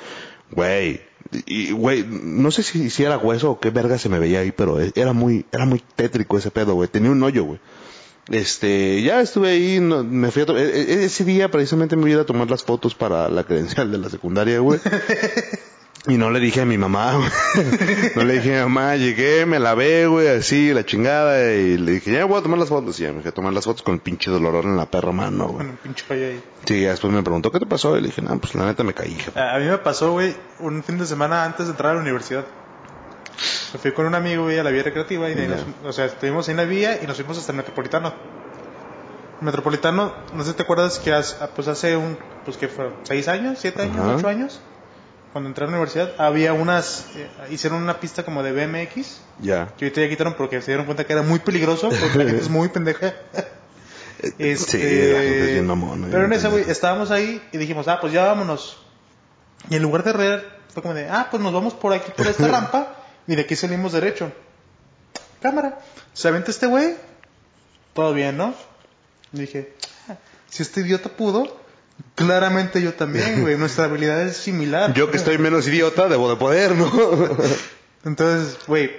S2: Güey, y güey, no sé si, si era hueso o qué verga se me veía ahí, pero era muy, era muy tétrico ese pedo, güey. Tenía un hoyo, güey. Este, ya estuve ahí, no- me fui a e- e- ese día precisamente me iba a tomar las fotos para la credencial de la secundaria, güey. Y no le dije a mi mamá, güey. No le dije a mi mamá, llegué, me lavé, güey, así, la chingada, y le dije, ya voy a tomar las fotos. Y ya me fui a tomar las fotos con el pinche dolor en la perra mano, güey.
S1: Con un pinche ahí.
S2: Sí, ya después me preguntó, ¿qué te pasó? Y le dije, no, pues la neta me caí, jefe.
S1: A mí me pasó, güey, un fin de semana antes de entrar a la universidad. Me fui con un amigo, güey, a la vía recreativa y de ahí nos- o sea, estuvimos en la vía y nos fuimos hasta el Metropolitano. El Metropolitano, no sé si te acuerdas que hace, pues hace un, pues que fue, seis años, siete años,
S2: Ajá.
S1: ocho años, cuando entré a la universidad, había unas, eh, hicieron una pista como de BMX,
S2: Ya.
S1: que ahorita ya quitaron porque se dieron cuenta que era muy peligroso, porque la gente es muy pendeja. Este,
S2: Sí, la gente es bien mamona,
S1: Pero en esa, güey, estábamos ahí y dijimos, ah, pues ya vámonos. Y en lugar de reír, fue como de, ah, pues nos vamos por aquí, por esta rampa, y de aquí salimos derecho. Cámara. Se aventa este güey, todo bien, ¿no? Y dije, ah, si este idiota pudo, claramente yo también, güey. Nuestra habilidad es similar.
S2: Yo que estoy menos idiota, debo de poder, ¿no?
S1: Entonces, güey,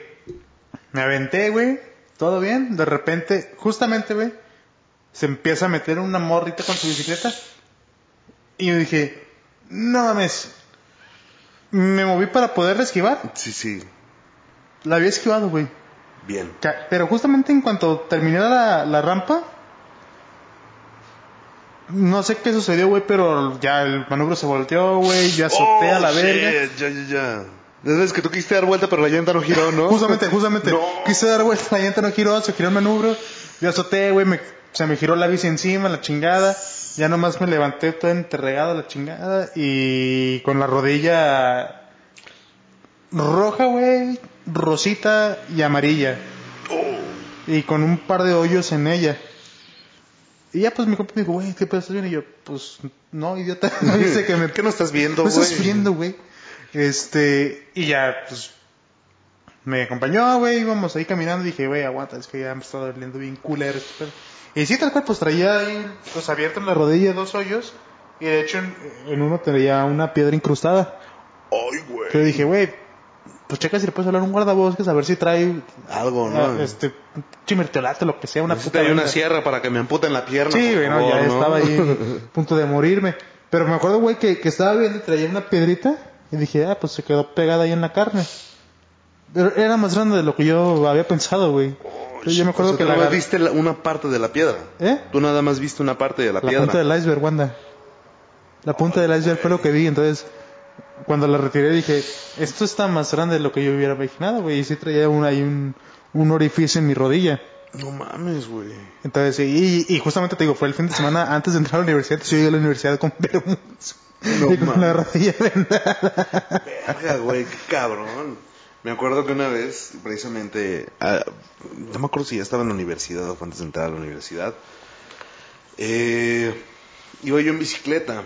S1: me aventé, güey, todo bien. De repente, justamente, güey, se empieza a meter una morrita con su bicicleta. Y yo dije, no mames. Me moví para poderla esquivar.
S2: sí, sí.
S1: La había esquivado, güey.
S2: Bien.
S1: Pero justamente en cuanto terminé la, la rampa, no sé qué sucedió, güey, pero ya el manubrio se volteó, güey, ya azoté a la
S2: Oh,
S1: verga.
S2: shit, Ya, ya, ya. Es que tú quisiste dar vuelta, pero la llanta no giró, ¿no?
S1: Justamente, justamente.
S2: No.
S1: Quise dar vuelta, la llanta no giró, se giró el manubrio. Yo azoté, güey, me- se me giró la bici encima, la chingada. Ya nomás me levanté todo enterregado, la chingada. Y con la rodilla roja, güey, rosita y amarilla. Y con un par de hoyos en ella. Y ya pues mi compa me dijo, güey, ¿qué pedo estás bien? Y yo, pues, no, idiota. No dice que me
S2: ¿Qué no estás viendo,
S1: ¿Qué
S2: güey?
S1: estás viendo, güey? Este, y ya, pues, me acompañó, güey, íbamos ahí caminando, dije, güey, aguanta, es que ya me está doliendo bien culero este pedo. Y sí, tal cual, pues traía ahí, pues abierto en la rodilla dos hoyos, y de hecho en, en uno traía una piedra incrustada.
S2: Ay, güey.
S1: Pero dije, güey, pues checa si le puedes hablar a un guardabosques a ver si trae,
S2: Algo,
S1: ah,
S2: ¿no?
S1: este, un chimerteolate, lo que sea, una
S2: ahí una sierra para que me amputen la pierna.
S1: Sí, güey, no, ya
S2: ¿no?
S1: estaba ahí a punto de morirme. Pero me acuerdo, güey, que, que estaba viendo y traía una piedrita. Y dije, ah, pues se quedó pegada ahí en la carne. Pero era más grande de lo que yo había pensado, güey. Entonces yo me acuerdo
S2: O sea,
S1: que
S2: tú
S1: la
S2: nada más viste la- una parte de la,
S1: ¿Eh?
S2: Tú nada más viste una parte de la,
S1: La
S2: piedra.
S1: punta del iceberg, Wanda. La punta del iceberg fue lo que vi, entonces cuando la retiré dije, esto está más grande de lo que yo hubiera imaginado, güey. Y sí traía un, ahí un, un orificio en mi rodilla.
S2: No mames, güey.
S1: Entonces, y, y justamente te digo, fue el fin de semana antes de entrar a la universidad. Yo llegué a la universidad con Bermudas.
S2: No
S1: y con la rodilla vendada.
S2: Verga, güey, qué cabrón. Me acuerdo que una vez, precisamente, ah, no me acuerdo si ya estaba en la universidad o antes de entrar a la universidad, eh, iba yo en bicicleta,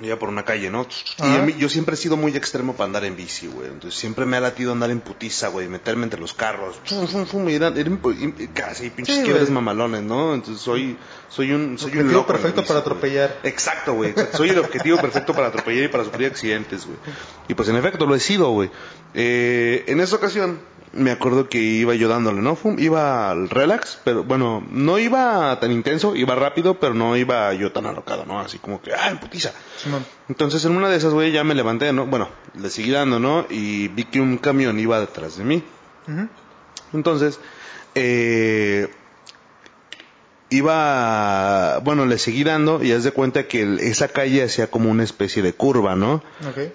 S2: iba por una calle, ¿no? Y a mí- yo siempre he sido muy extremo para andar en bici, güey. Entonces siempre me ha latido andar en putiza, güey, meterme entre los carros. Fum, fum, fum, y eran- casi pinches
S1: Sí,
S2: quiebres mamalones, ¿no? Entonces soy, soy un, soy un
S1: Objetivo
S2: loco. en la
S1: perfecto
S2: bici,
S1: para
S2: güey.
S1: atropellar.
S2: Exacto, güey. Soy el objetivo perfecto para atropellar y para sufrir accidentes, güey. Y pues en efecto lo he sido, güey. Eh, en esa ocasión me acuerdo que iba yo dándole, ¿no? Fum, iba al relax, pero bueno, no iba tan intenso, iba rápido, pero no iba yo tan alocado, ¿no? Así como que, ah, en putiza. Entonces en una de esas, güey, ya me levanté, ¿no? Bueno, le seguí dando, ¿no? Y vi que un camión iba detrás de mí. Entonces, eh, iba, bueno, le seguí dando y haz de cuenta que esa calle hacía como una especie de curva, ¿no?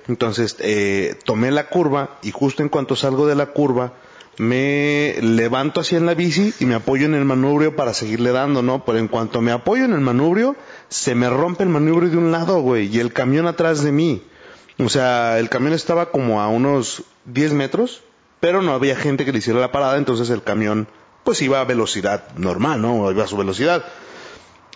S2: Entonces, eh, tomé la curva y justo en cuanto salgo de la curva, me levanto así en la bici y me apoyo en el manubrio para seguirle dando, ¿no? Pero en cuanto me apoyo en el manubrio, se me rompe el manubrio de un lado, güey, y el camión atrás de mí. O sea, el camión estaba como a unos 10 metros, pero no había gente que le hiciera la parada, entonces el camión pues iba a velocidad normal, ¿no? Iba a su velocidad.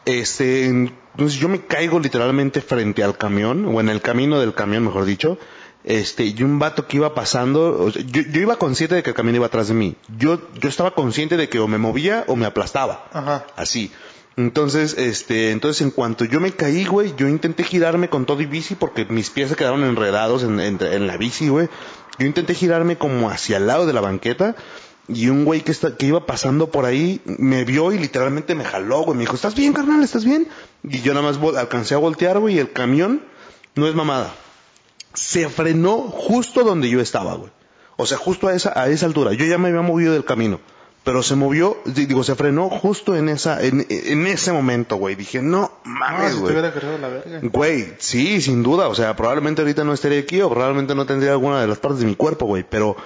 S2: Este, entonces yo me caigo literalmente frente al camión, o en el camino del camión, mejor dicho. Este, y un vato que iba pasando, o sea, yo, yo iba consciente de que el camión iba atrás de mí. Yo, yo estaba consciente de que o me movía o me aplastaba.
S1: Ajá.
S2: Así. Entonces, este, entonces en cuanto yo me caí, güey, yo intenté girarme con todo y bici porque mis pies se quedaron enredados en, en- en la bici, güey. Yo intenté girarme como hacia el lado de la banqueta y un güey que, está, que iba pasando por ahí me vio y literalmente me jaló, güey. Me dijo, ¿estás bien, carnal? ¿Estás bien? Y yo nada más alcancé a voltear, güey, y el camión no es mamada. Se frenó justo donde yo estaba, güey. O sea, justo a esa, a esa altura. Yo ya me había movido del camino. Pero se movió, di- digo, se frenó justo en esa, en, en ese momento, güey. Dije, no
S1: No,
S2: mames,
S1: si te
S2: güey.
S1: la verga.
S2: Güey, sí, sin duda. O sea, probablemente ahorita no estaría aquí o probablemente no tendría alguna de las partes de mi cuerpo, güey. Pero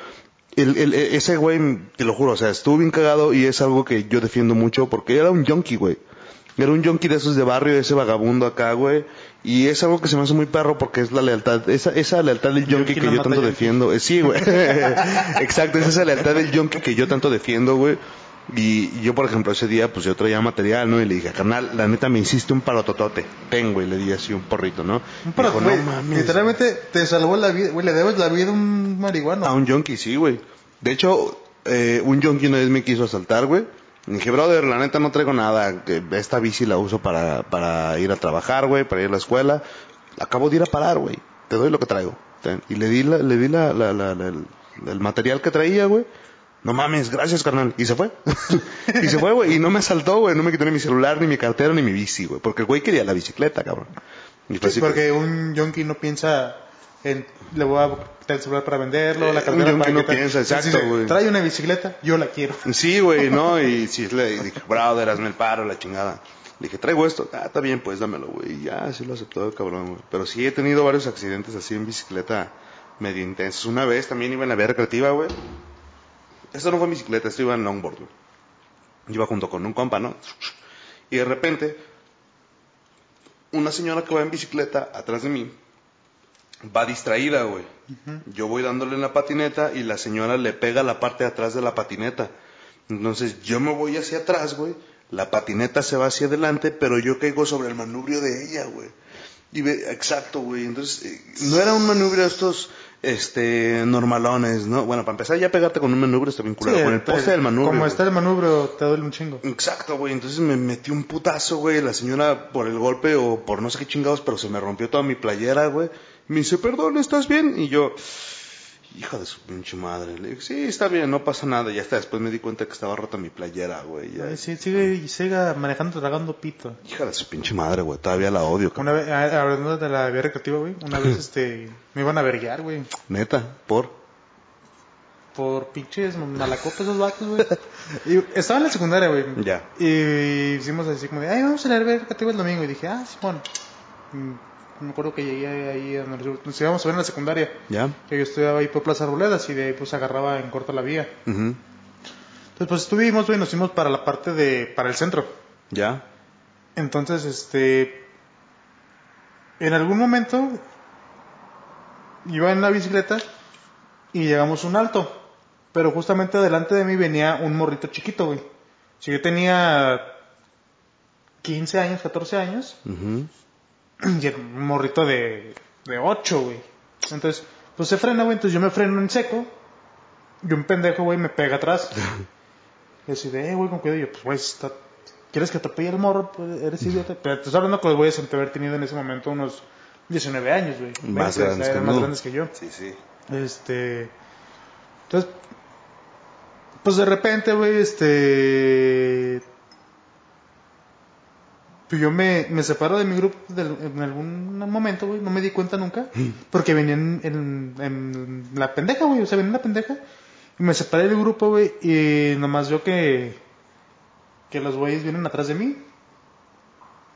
S2: el, el- ese güey, te lo juro, o sea, estuvo bien cagado y es algo que yo defiendo mucho porque era un junkie, güey. Era un junkie de esos de barrio, ese vagabundo acá, güey. Y es algo que se me hace muy perro porque es la lealtad, esa, esa lealtad del junkie que yo tanto defiendo. Eh, Sí, güey. Exacto, es esa lealtad del junkie que yo tanto defiendo, güey. Y yo, por ejemplo, ese día, pues yo traía material, ¿no? Y le dije, carnal, la neta me hiciste un parototote. Tengo, y le di así un porrito, ¿no?
S1: Un güey,
S2: no mames.
S1: literalmente te salvó la vida, güey, le debes la vida a un marihuano.
S2: A un junkie, sí, güey. De hecho, eh, un junkie una vez me quiso asaltar, güey. Y dije, brother, la neta no traigo nada. Esta bici la uso para, para ir a trabajar, güey, para ir a la escuela. Acabo de ir a parar, güey. Te doy lo que traigo. Y le di, la, le di la, la- la- la- el, el material que traía, güey. No mames, gracias, carnal. Y se fue. y se fue, güey. Y no me asaltó, güey. No me quitó ni mi celular, ni mi cartera, ni mi bici, güey. Porque el güey quería la bicicleta, cabrón. Y
S1: Sí,
S2: que-
S1: porque un junkie no piensa en le voy a quitar el celular para venderlo, la
S2: Eh,
S1: cartera
S2: un
S1: para
S2: no piensa, exacto, güey.
S1: Trae una bicicleta, yo la quiero.
S2: Sí, güey, no, y sí, le dije, brother, hazme el paro, la chingada. Le dije, traigo esto. Ah, está bien, pues dámelo, güey. Y ya, sí lo aceptó el cabrón, güey. Pero sí he tenido varios accidentes así en bicicleta medio intensos. Una vez también iba en la vía recreativa, güey. Esto no fue en bicicleta, esto iba en longboard, güey. Iba junto con un compa, ¿no? Y de repente, una señora que va en bicicleta atrás de mí va distraída, güey. Yo voy dándole en la patineta y la señora le pega la parte de atrás de la patineta. Entonces yo me voy hacia atrás, güey. La patineta se va hacia adelante, pero yo caigo sobre el manubrio de ella, güey. Y ve, exacto, güey. Entonces, eh, no era un manubrio de estos, este, normalones, ¿no? Bueno, para empezar ya pegarte con un manubrio está bien culero. con el
S1: te-
S2: poste del manubrio.
S1: Como está el manubrio, te duele un chingo.
S2: Exacto, güey. Entonces me metí un putazo, güey. La señora por el golpe o por no sé qué chingados, pero se me rompió toda mi playera, güey. Me dice, perdón, ¿estás bien? Y yo, hija de su pinche madre. Le dije, sí, está bien, no pasa nada. Y hasta después me di cuenta que estaba rota mi playera, güey. Ya.
S1: Sí, sigue, siga manejando, tragando pito.
S2: Hija de su pinche madre, güey. Todavía la odio, cabrón.
S1: Una vez, ah, hablando de la vía recreativa, güey, una vez este, me iban a verguiar, güey.
S2: Neta, por.
S1: Por pinches malacopas esos vatos, güey. Y estaba en la secundaria, güey.
S2: Ya.
S1: Y hicimos así como de, ay, vamos a la vía recreativa el domingo. Y dije, ah, Simón. mm, me acuerdo que llegué ahí a donde nos íbamos a ver en la secundaria.
S2: ¿Ya?
S1: Que yo estudiaba ahí por Plaza Arboledas y de ahí pues agarraba en corto la vía.
S2: Ujú.
S1: Entonces pues estuvimos, güey, nos fuimos para la parte de, para el centro.
S2: ¿Ya?
S1: Entonces, este, en algún momento iba en la bicicleta y llegamos a un alto. Pero justamente delante de mí venía un morrito chiquito, güey. Si yo tenía 15 años, 14 años,
S2: Ujú.
S1: y era un morrito de, de 8, güey. Entonces, pues se frena, güey. Entonces yo me freno en seco. Y un pendejo, güey, me pega atrás. Y así de, eh, güey, con cuidado. Y yo, pues, güey, está- ¿quieres que te atropelle el morro? Pues, eres idiota. Pero te estoy hablando que los güeyes han de haber tenido en ese momento unos 19 años, güey.
S2: Más
S1: 20,
S2: grandes
S1: eran
S2: que
S1: más grandes que yo.
S2: Sí, sí.
S1: Este. Entonces. Pues de repente, güey, este. Pues yo me, me separo de mi grupo en algún momento, güey. No me di cuenta nunca. Porque venían en, en la pendeja, güey. O sea, venía en la pendeja. Y me separé del grupo, güey. Y nomás yo que. Que los güeyes vienen atrás de mí.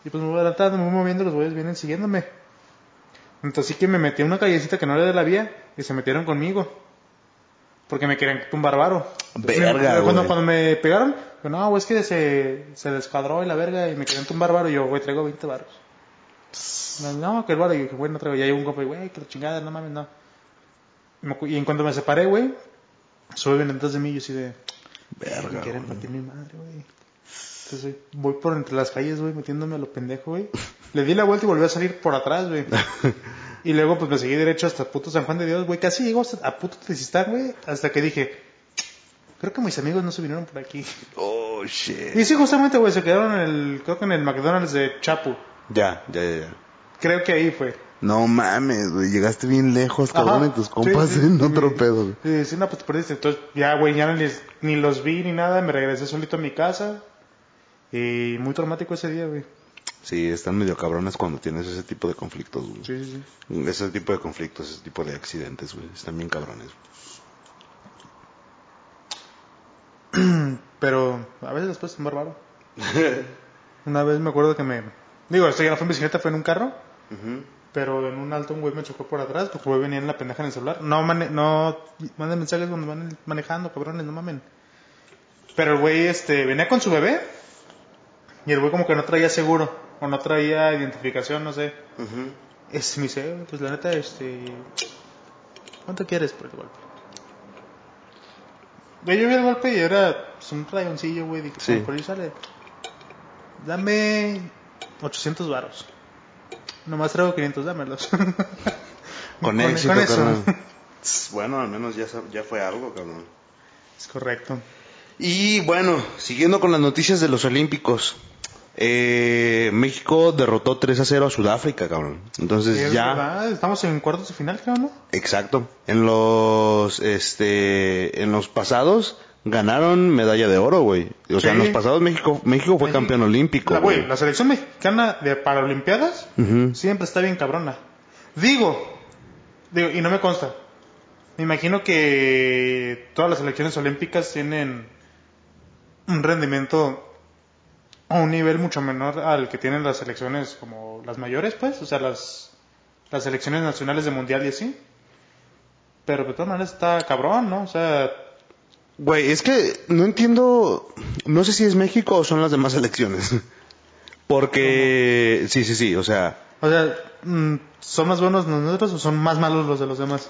S1: Y pues me voy adelantando, me voy moviendo. Los güeyes vienen siguiéndome. Entonces sí que me metí a una callecita que no era de la vía y se metieron conmigo. Porque me querían tumbar varo.
S2: Verga,
S1: cuando, cuando me pegaron, yo, no, güey, es que se, se descuadró y la verga y me querían tumbar varo. Y yo, güey, traigo 20 varos. No, que el varo. Y yo, güey, no traigo. Y hay un compa, güey, que la chingada, no mames, no. Y, en cuanto me separé, güey, suben detrás de mí y yo así de...
S2: Verga,
S1: Me quieren partir mi madre, güey. Entonces, voy por entre las calles, güey, metiéndome a lo pendejo, güey. Le di la vuelta y volví a salir por atrás, güey. Y luego, pues me seguí derecho hasta puto San Juan de Dios, güey. Casi llego hasta a puto Tezistán, güey. Hasta que dije, creo que mis amigos no se vinieron por aquí.
S2: Oh, shit.
S1: Y sí, justamente, güey, se quedaron en el, creo que en el McDonald's de Chapu.
S2: Ya, ya, ya, ya.
S1: Creo que ahí fue.
S2: No mames, güey. Llegaste bien lejos, cabrón,
S1: Ajá.
S2: y tus compas
S1: Sí, sí,
S2: en
S1: sí.
S2: otro pedo, güey.
S1: Sí, sí, no, pues te perdiste. Entonces, ya, güey, ya no les- ni los vi ni nada. Me regresé solito a mi casa. Y muy traumático ese día, güey.
S2: Sí, están medio cabrones cuando tienes ese tipo de conflictos, güey.
S1: Sí, sí, sí.
S2: Ese tipo de conflictos, ese tipo de accidentes, güey. Están bien cabrones.
S1: Pero a veces después es más raro. Una vez me acuerdo que me... Digo, esto ya no fue en bicicleta, fue en un carro. Pero en un alto un güey me chocó por atrás porque güey venía en la pendeja en el celular. No, mane no manden mensajes cuando van manejando, cabrones, no mamen. Pero el güey este, venía con su bebé y el güey como que no traía seguro o no traía identificación, no sé. Es, me dice, "Eh, pues la neta, este... ¿Cuánto quieres por el golpe? Güey, yo vi el golpe y era pues, un rayoncillo, güey. Dije,
S2: Sí.
S1: por ahí sale. Dame 800 varos. Nomás traigo 500, dámelos.
S2: Con, éxito,
S1: con eso.
S2: carnal. Bueno, al menos ya, ya fue algo, cabrón.
S1: Es correcto.
S2: Y bueno, siguiendo con las noticias de los Olímpicos. Eh, México derrotó 3 a 0 a Sudáfrica, cabrón. Entonces
S1: Es
S2: ya...
S1: verdad, Estamos en cuartos de final, creo, ¿no?
S2: Exacto. En los, este, en los pasados ganaron medalla de oro, güey. O sea, en los pasados México, México fue campeón olímpico,
S1: La, güey,
S2: güey.
S1: la selección mexicana de Paralimpiadas
S2: Ujú.
S1: siempre está bien cabrona. Digo, digo, y no me consta. Me imagino que todas las selecciones olímpicas tienen un rendimiento a un nivel mucho menor al que tienen las selecciones como las mayores, pues, o sea, las, las selecciones nacionales de mundial y así. Pero de todas maneras está cabrón, ¿no? O sea,
S2: Güey, es que no entiendo, no sé si es México o son las demás selecciones. Porque, sí, sí, sí, o sea,
S1: o sea, mm, ¿son más buenos nosotros o son más malos los de los demás?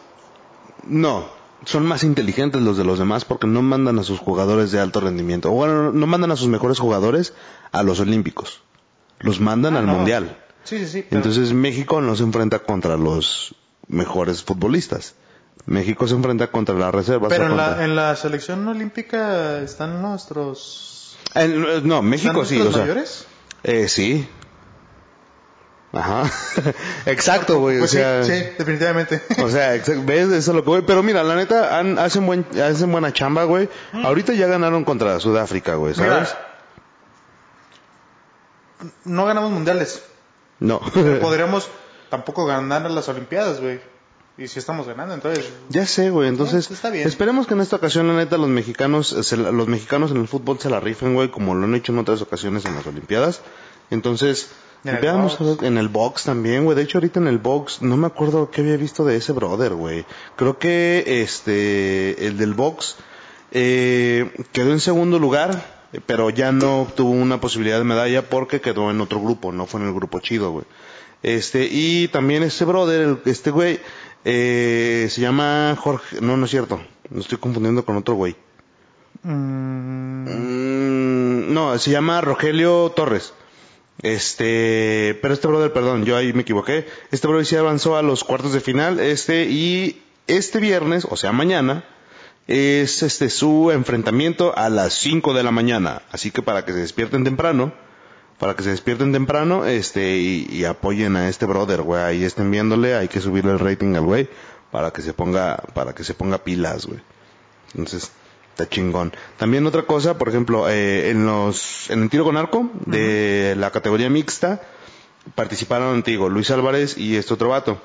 S2: no, son más inteligentes los de los demás porque no mandan a sus jugadores de alto rendimiento. O bueno, no mandan a sus mejores jugadores a los olímpicos. Los mandan al
S1: Ah, no.
S2: mundial.
S1: Sí, sí, sí. pero-
S2: Entonces México no se enfrenta contra los mejores futbolistas. México se enfrenta contra las reservas.
S1: Pero
S2: o
S1: en la, en la selección olímpica están nuestros...
S2: En- no, México
S1: ¿están
S2: sí, o
S1: nuestros
S2: sea.
S1: mayores?
S2: Eh, sí. Ajá. Exacto, güey.
S1: Pues
S2: o sea,
S1: sí, sí, definitivamente.
S2: O sea, ves, eso es lo que voy. Pero mira, la neta, han- hacen, buen, hacen buena chamba, güey. Ahorita ya ganaron contra Sudáfrica, güey,
S1: Mira,
S2: ¿sabes?
S1: no ganamos mundiales.
S2: No.
S1: Pero podríamos tampoco ganar las olimpiadas, güey. Y si estamos ganando, entonces...
S2: ya sé, güey. Entonces,
S1: Sí, está bien.
S2: esperemos que en esta ocasión, la neta, los mexicanos, eh, se los mexicanos en el fútbol se la rifen, güey, como lo han hecho en otras ocasiones en las Olimpiadas. Entonces,
S1: En el
S2: Veamos
S1: box.
S2: en el box también, güey. De hecho, ahorita en el box, no me acuerdo qué había visto de ese brother, güey. Creo que este, el del box, eh, quedó en segundo lugar, pero ya no obtuvo una posibilidad de medalla porque quedó en otro grupo, no fue en el grupo chido, güey. Este, y también este brother, el- este güey, eh, se llama Jorge, no, no es cierto, lo estoy confundiendo con otro güey.
S1: Mm,
S2: Mm, no, se llama Rogelio Torres. Este, pero este brother, perdón, yo ahí me equivoqué. Este brother sí avanzó a los cuartos de final, este, y este viernes, o sea, mañana, es este su enfrentamiento a las 5 de la mañana. Así que para que se despierten temprano, para que se despierten temprano, este, y, apoyen a este brother, güey, ahí estén viéndole, hay que subirle el rating al güey, para que se ponga, para que se ponga pilas, güey. Entonces, está chingón. También otra cosa, por ejemplo, eh, en los, en el tiro con arco de la categoría mixta, participaron, te digo, Luis Álvarez y este otro vato.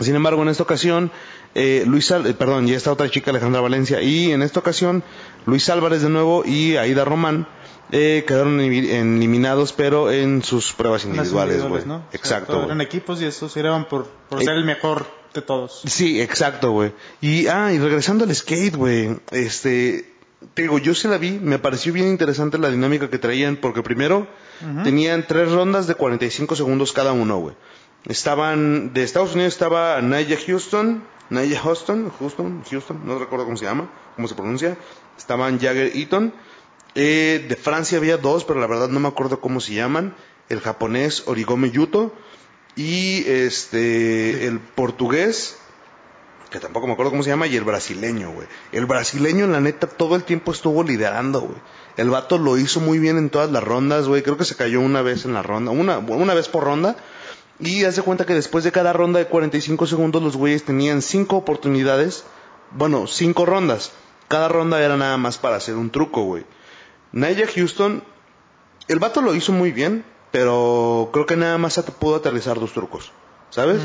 S2: Sin embargo, en esta ocasión, eh, Luis Al- eh, perdón, y esta otra chica, Alejandra Valencia, y en esta ocasión, Luis Álvarez de nuevo y Aida Román, eh, quedaron eliminados, pero en sus pruebas individuales, güey.
S1: ¿no? O sea,
S2: Exacto.
S1: Eran equipos y esos eran por, por
S2: Eh,
S1: ser el mejor de todos.
S2: Sí, exacto, güey. Y, ah, y regresando al skate, güey, este, te digo, yo se la vi, me pareció bien interesante la dinámica que traían, porque primero tenían tres rondas de 45 segundos cada uno, güey. Estaban, de Estados Unidos estaba Naya Houston, Naya Houston, Houston, Houston, no recuerdo cómo se llama, cómo se pronuncia. Estaban Jagger Eaton. Eh, de Francia había dos, pero la verdad no me acuerdo cómo se llaman. El japonés Origome Yuto y este el portugués que tampoco me acuerdo cómo se llama y el brasileño, güey. El brasileño la neta todo el tiempo estuvo liderando, güey. El vato lo hizo muy bien en todas las rondas, güey. Creo que se cayó una vez en la ronda, una una vez por ronda. Y hace cuenta que después de cada ronda de 45 segundos los güeyes tenían cinco oportunidades, bueno, cinco rondas. Cada ronda era nada más para hacer un truco, güey. Naya Houston, el vato lo hizo muy bien, pero creo que nada más pudo aterrizar dos trucos, ¿sabes?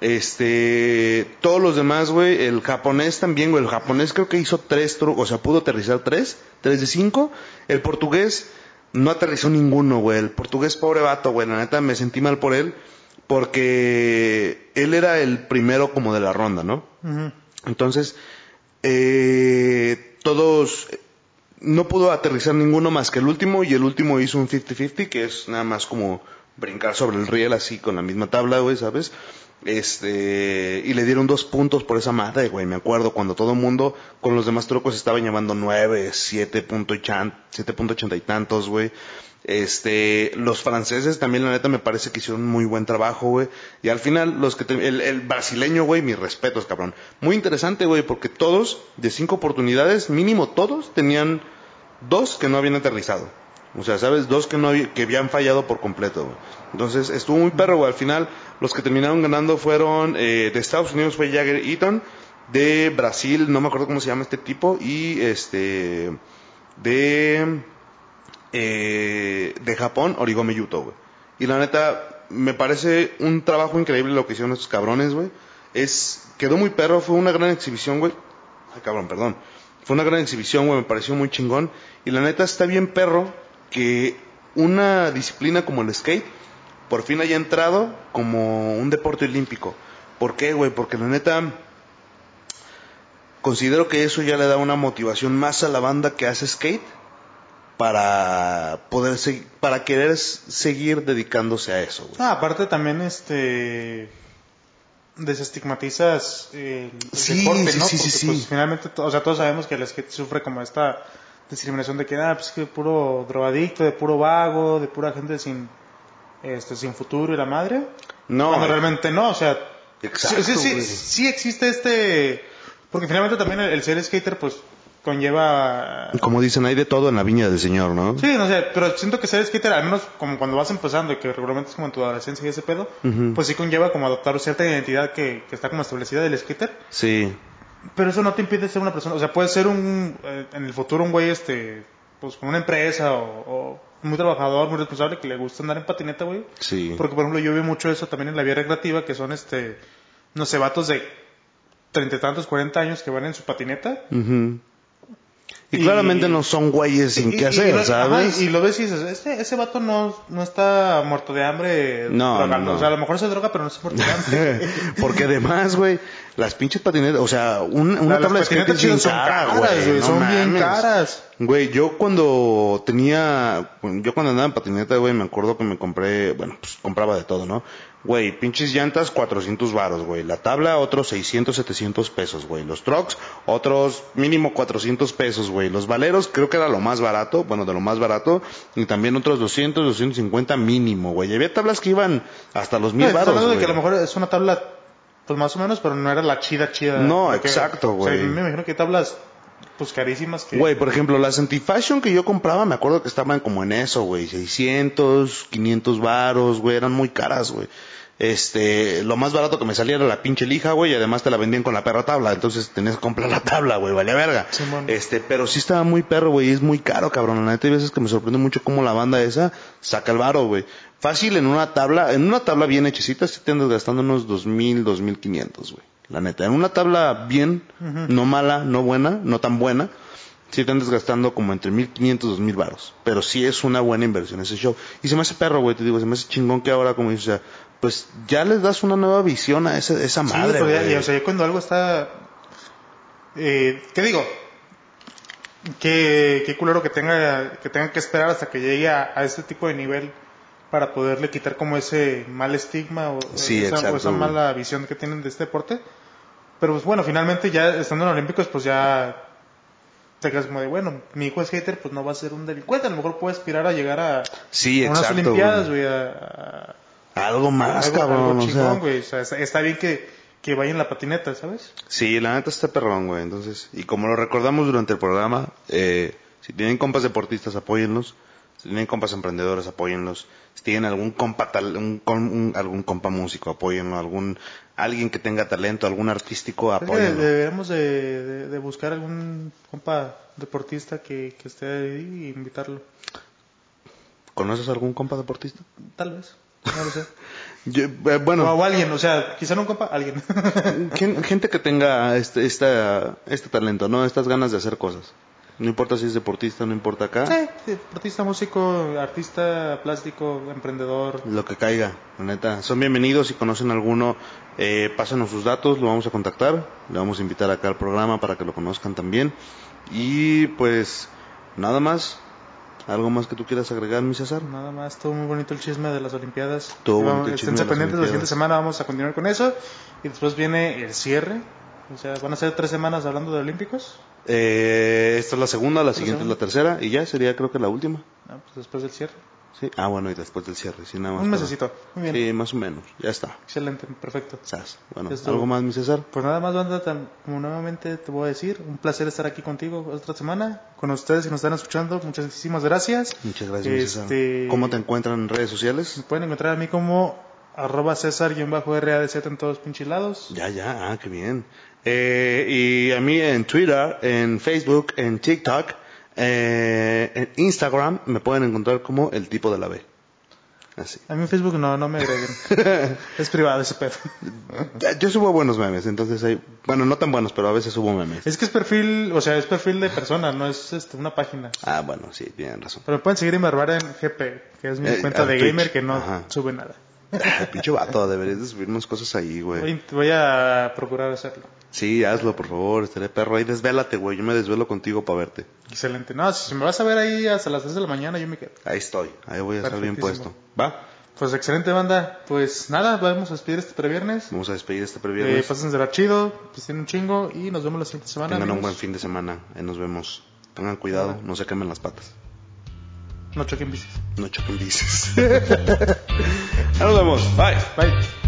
S2: Este, todos los demás, güey, el japonés también, güey, el japonés creo que hizo tres trucos, o sea, pudo aterrizar tres, tres de cinco. El portugués no aterrizó ninguno, güey. El portugués, pobre vato, güey, la neta me sentí mal por él, porque él era el primero como de la ronda, ¿no? Entonces, eh, todos, no pudo aterrizar ninguno más que el último y el último hizo un 50-50 que es nada más como brincar sobre el riel así con la misma tabla, güey, ¿sabes? Este, y le dieron dos puntos por esa madre, güey, me acuerdo cuando todo el mundo con los demás trucos estaban llamando nueve, siete punto ochenta y tantos, güey. Este, los franceses también la neta me parece que hicieron muy buen trabajo, güey. Y al final, los que, te- el, el brasileño, güey, mis respetos, cabrón. Muy interesante, güey, porque todos, de cinco oportunidades, mínimo todos, tenían dos que no habían aterrizado. O sea, ¿sabes? Dos que no que habían fallado por completo, güey. Entonces, estuvo muy perro, güey. Al final, los que terminaron ganando fueron, eh, de Estados Unidos fue Jagger Eaton, de Brasil, no me acuerdo cómo se llama este tipo, y este, de, eh, de Japón, Origome Yuto, güey. Y la neta, me parece un trabajo increíble lo que hicieron estos cabrones, güey. Es, quedó muy perro, fue una gran exhibición, güey. Ay, cabrón, perdón. Fue una gran exhibición, güey, me pareció muy chingón. Y la neta está bien perro que una disciplina como el skate por fin haya entrado como un deporte olímpico. ¿Por qué, güey? Porque la neta considero que eso ya le da una motivación más a la banda que hace skate para poder segui- para querer seguir dedicándose a eso, güey.
S1: Ah, aparte también este desestigmatizas eh, el
S2: Sí,
S1: deporte,
S2: sí,
S1: ¿no?
S2: sí, sí,
S1: Porque,
S2: sí.
S1: pues, finalmente, o sea, todos sabemos que el skate sufre como esta discriminación de que, ah, pues que puro drogadicto, de puro vago, de pura gente sin este sin futuro y la madre.
S2: No,
S1: Cuando
S2: eh,
S1: realmente no, o sea,
S2: Exacto,
S1: sí, sí, sí existe este porque finalmente también el, el ser skater pues conlleva
S2: como dicen, hay de todo en la viña del señor, ¿no?
S1: Sí, no sé, pero siento que ser skater, al menos como cuando vas empezando y que regularmente es como en tu adolescencia y ese pedo, pues sí conlleva como adoptar cierta identidad que, que está como establecida del skater,
S2: Sí.
S1: pero eso no te impide ser una persona, o sea, puedes ser un, eh, en el futuro un güey, este, pues con una empresa o, o muy trabajador, muy responsable, que le gusta andar en patineta, güey.
S2: Sí.
S1: Porque, por ejemplo, yo veo mucho eso también en la vía recreativa, que son, este, no sé, vatos de treinta y tantos, cuarenta años que van en su patineta
S2: Ujú. Y,
S1: Y-
S2: claramente no son güeyes sin qué hacer,
S1: lo-
S2: ¿sabes?
S1: ajá, y lo ves y dices, ese, ese vato no, no está muerto de hambre.
S2: No,
S1: drogando.
S2: no, no.
S1: O sea, a lo mejor se droga, pero no está muerto de hambre.
S2: Porque además, güey, las pinches patinetas, o sea, un- una tabla de
S1: son
S2: cara,
S1: caras,
S2: güey. no
S1: son bien caras.
S2: Güey, yo cuando tenía, yo cuando andaba en patineta, güey, me acuerdo que me compré, bueno, pues compraba de todo, ¿no? Güey, pinches llantas, 400 varos, güey. La tabla, otros 600, 700 pesos, güey. Los trucks, otros mínimo 400 pesos, güey. Los valeros, creo que era lo más barato, bueno, de lo más barato. Y también otros 200, 250 mínimo, güey. Y había tablas que iban hasta los mil
S1: No,
S2: varos,
S1: hablando de que a
S2: güey.
S1: lo mejor es una tabla, pues más o menos, pero no era la chida, chida.
S2: No, exacto,
S1: O sea,
S2: güey.
S1: me imagino que hay tablas, pues carísimas que...
S2: Güey, por ejemplo, las anti-fashion que yo compraba, me acuerdo que estaban como en eso, güey. 600, 500 varos, güey. Eran muy caras, güey. Este, lo más barato que me salía era la pinche lija, güey, y además te la vendían con la perra tabla, entonces tenías que comprar la tabla, güey, vale verga. Este, pero sí estaba muy perro, güey, y es muy caro, cabrón. La neta, hay veces que me sorprende mucho cómo la banda esa saca el varo, güey. Fácil en una tabla, en una tabla bien hechecita, sí te andas gastando unos 2000, 2500, güey. La neta, en una tabla bien, no mala, no buena, no tan buena, sí te andas gastando como entre 1500 y 2000 varos. Pero sí es una buena inversión ese show. Y se me hace perro, güey, te digo, se me hace chingón que ahora, como dices, o sea, pues ya les das una nueva visión a esa, esa
S1: Sí,
S2: madre,
S1: pues, ya- o sea, ya cuando algo está... Eh, ¿Qué digo? Qué, qué culero que tenga, que tengan que esperar hasta que llegue a, a este tipo de nivel para poderle quitar como ese mal estigma o,
S2: Sí,
S1: esa, o mala visión que tienen de este deporte. Pero pues bueno, finalmente ya estando en Olímpicos, pues ya te quedas como de, bueno, mi hijo es hater, pues no va a ser un delincuente, a lo mejor puede aspirar a llegar a,
S2: Sí,
S1: unas
S2: exacto,
S1: Olimpiadas,
S2: güey.
S1: a, a-
S2: Algo más,
S1: algo,
S2: cabrón,
S1: algo chingón, güey. O sea, está, está bien que, que vaya en la patineta, ¿sabes?
S2: Sí, la neta está perrón, güey. Entonces, y como lo recordamos durante el programa, eh, si tienen compas deportistas, apóyenlos. Si tienen compas emprendedores, apóyenlos. Si tienen algún compa, tal- un, con- un- algún compa músico, apóyenlo. Algún, alguien que tenga talento, algún artístico, apóyenlo.
S1: deberíamos de, de- de buscar algún compa deportista que, que esté ahí e invitarlo.
S2: ¿Conoces algún compa deportista?
S1: Tal vez. No lo sé.
S2: Yo, eh,
S1: O,
S2: bueno,
S1: o alguien, o sea, quizá no un compa, alguien.
S2: gen- gente que tenga este, esta, este talento, ¿no? Estas ganas de hacer cosas. No importa si es deportista, no importa acá.
S1: sí, deportista, músico, artista, plástico, emprendedor.
S2: Lo que caiga, la neta. Son bienvenidos si conocen alguno, eh, pásanos sus datos, lo vamos a contactar, le vamos a invitar acá al programa para que lo conozcan también. Y pues, nada más. ¿Algo más que tú quieras agregar, mi César?
S1: Nada más, todo muy bonito el chisme de las Olimpiadas.
S2: Todo bonito el chisme de las
S1: pendientes, la siguiente semana vamos a continuar con eso. Y después viene el cierre. O sea, van a ser tres semanas hablando de Olímpicos.
S2: Eh, esta es la segunda, la siguiente es la tercera y ya sería creo que la última.
S1: Ah, pues después del cierre.
S2: Sí. Ah, bueno, y después del cierre, sí, nada más.
S1: Un
S2: para-
S1: mesecito. Muy bien.
S2: Sí, más o menos, ya está.
S1: Excelente, perfecto.
S2: Sas. Bueno. ¿algo más, mi César?
S1: Pues nada más, banda, tan- como nuevamente te voy a decir, un placer estar aquí contigo otra semana, con ustedes si nos están escuchando, muchísimas gracias.
S2: Muchas gracias, mi César.
S1: Este-
S2: ¿Cómo te encuentran en redes sociales?
S1: Me pueden encontrar a mí como arroba César-RADZ en todos pinches lados.
S2: Ya, ya, ah, qué bien. Eh, y a mí en Twitter, en Facebook, en TikTok, eh, en Instagram me pueden encontrar como el tipo de la B. Así.
S1: A mí en Facebook no, no me agreguen. es privado ese pedo.
S2: Yo subo buenos memes, entonces hay, bueno, no tan buenos, pero a veces subo memes.
S1: Es que es perfil, o sea, es perfil de persona, no es este, una página.
S2: Ah, bueno, sí, tienen razón.
S1: Pero me pueden seguir en Barbara en GP, que es mi
S2: Eh,
S1: cuenta de
S2: Twitch.
S1: gamer que no
S2: Ajá.
S1: sube nada.
S2: Pinche vato, deberías de subir unas cosas ahí, güey.
S1: Voy, a procurar hacerlo.
S2: Sí, hazlo, por favor, estaré perro. Ahí desvélate, güey. Yo me desvelo contigo para verte.
S1: Excelente. No, si me vas a ver ahí hasta las 3 de la mañana, yo me quedo.
S2: Ahí estoy. Ahí voy a estar bien puesto. ¿Va?
S1: Pues excelente banda. Pues nada, vamos a despedir este previernes.
S2: Vamos a despedir este
S1: Eh,
S2: previernes.
S1: pásensela chido, pues tienen un chingo y nos vemos la siguiente semana.
S2: Tengan un
S1: amigos.
S2: buen fin de semana. Ahí nos vemos. Tengan cuidado, no se quemen las patas.
S1: No choquen bicis.
S2: No choquen bicis. Nos vemos. Bye.
S1: Bye.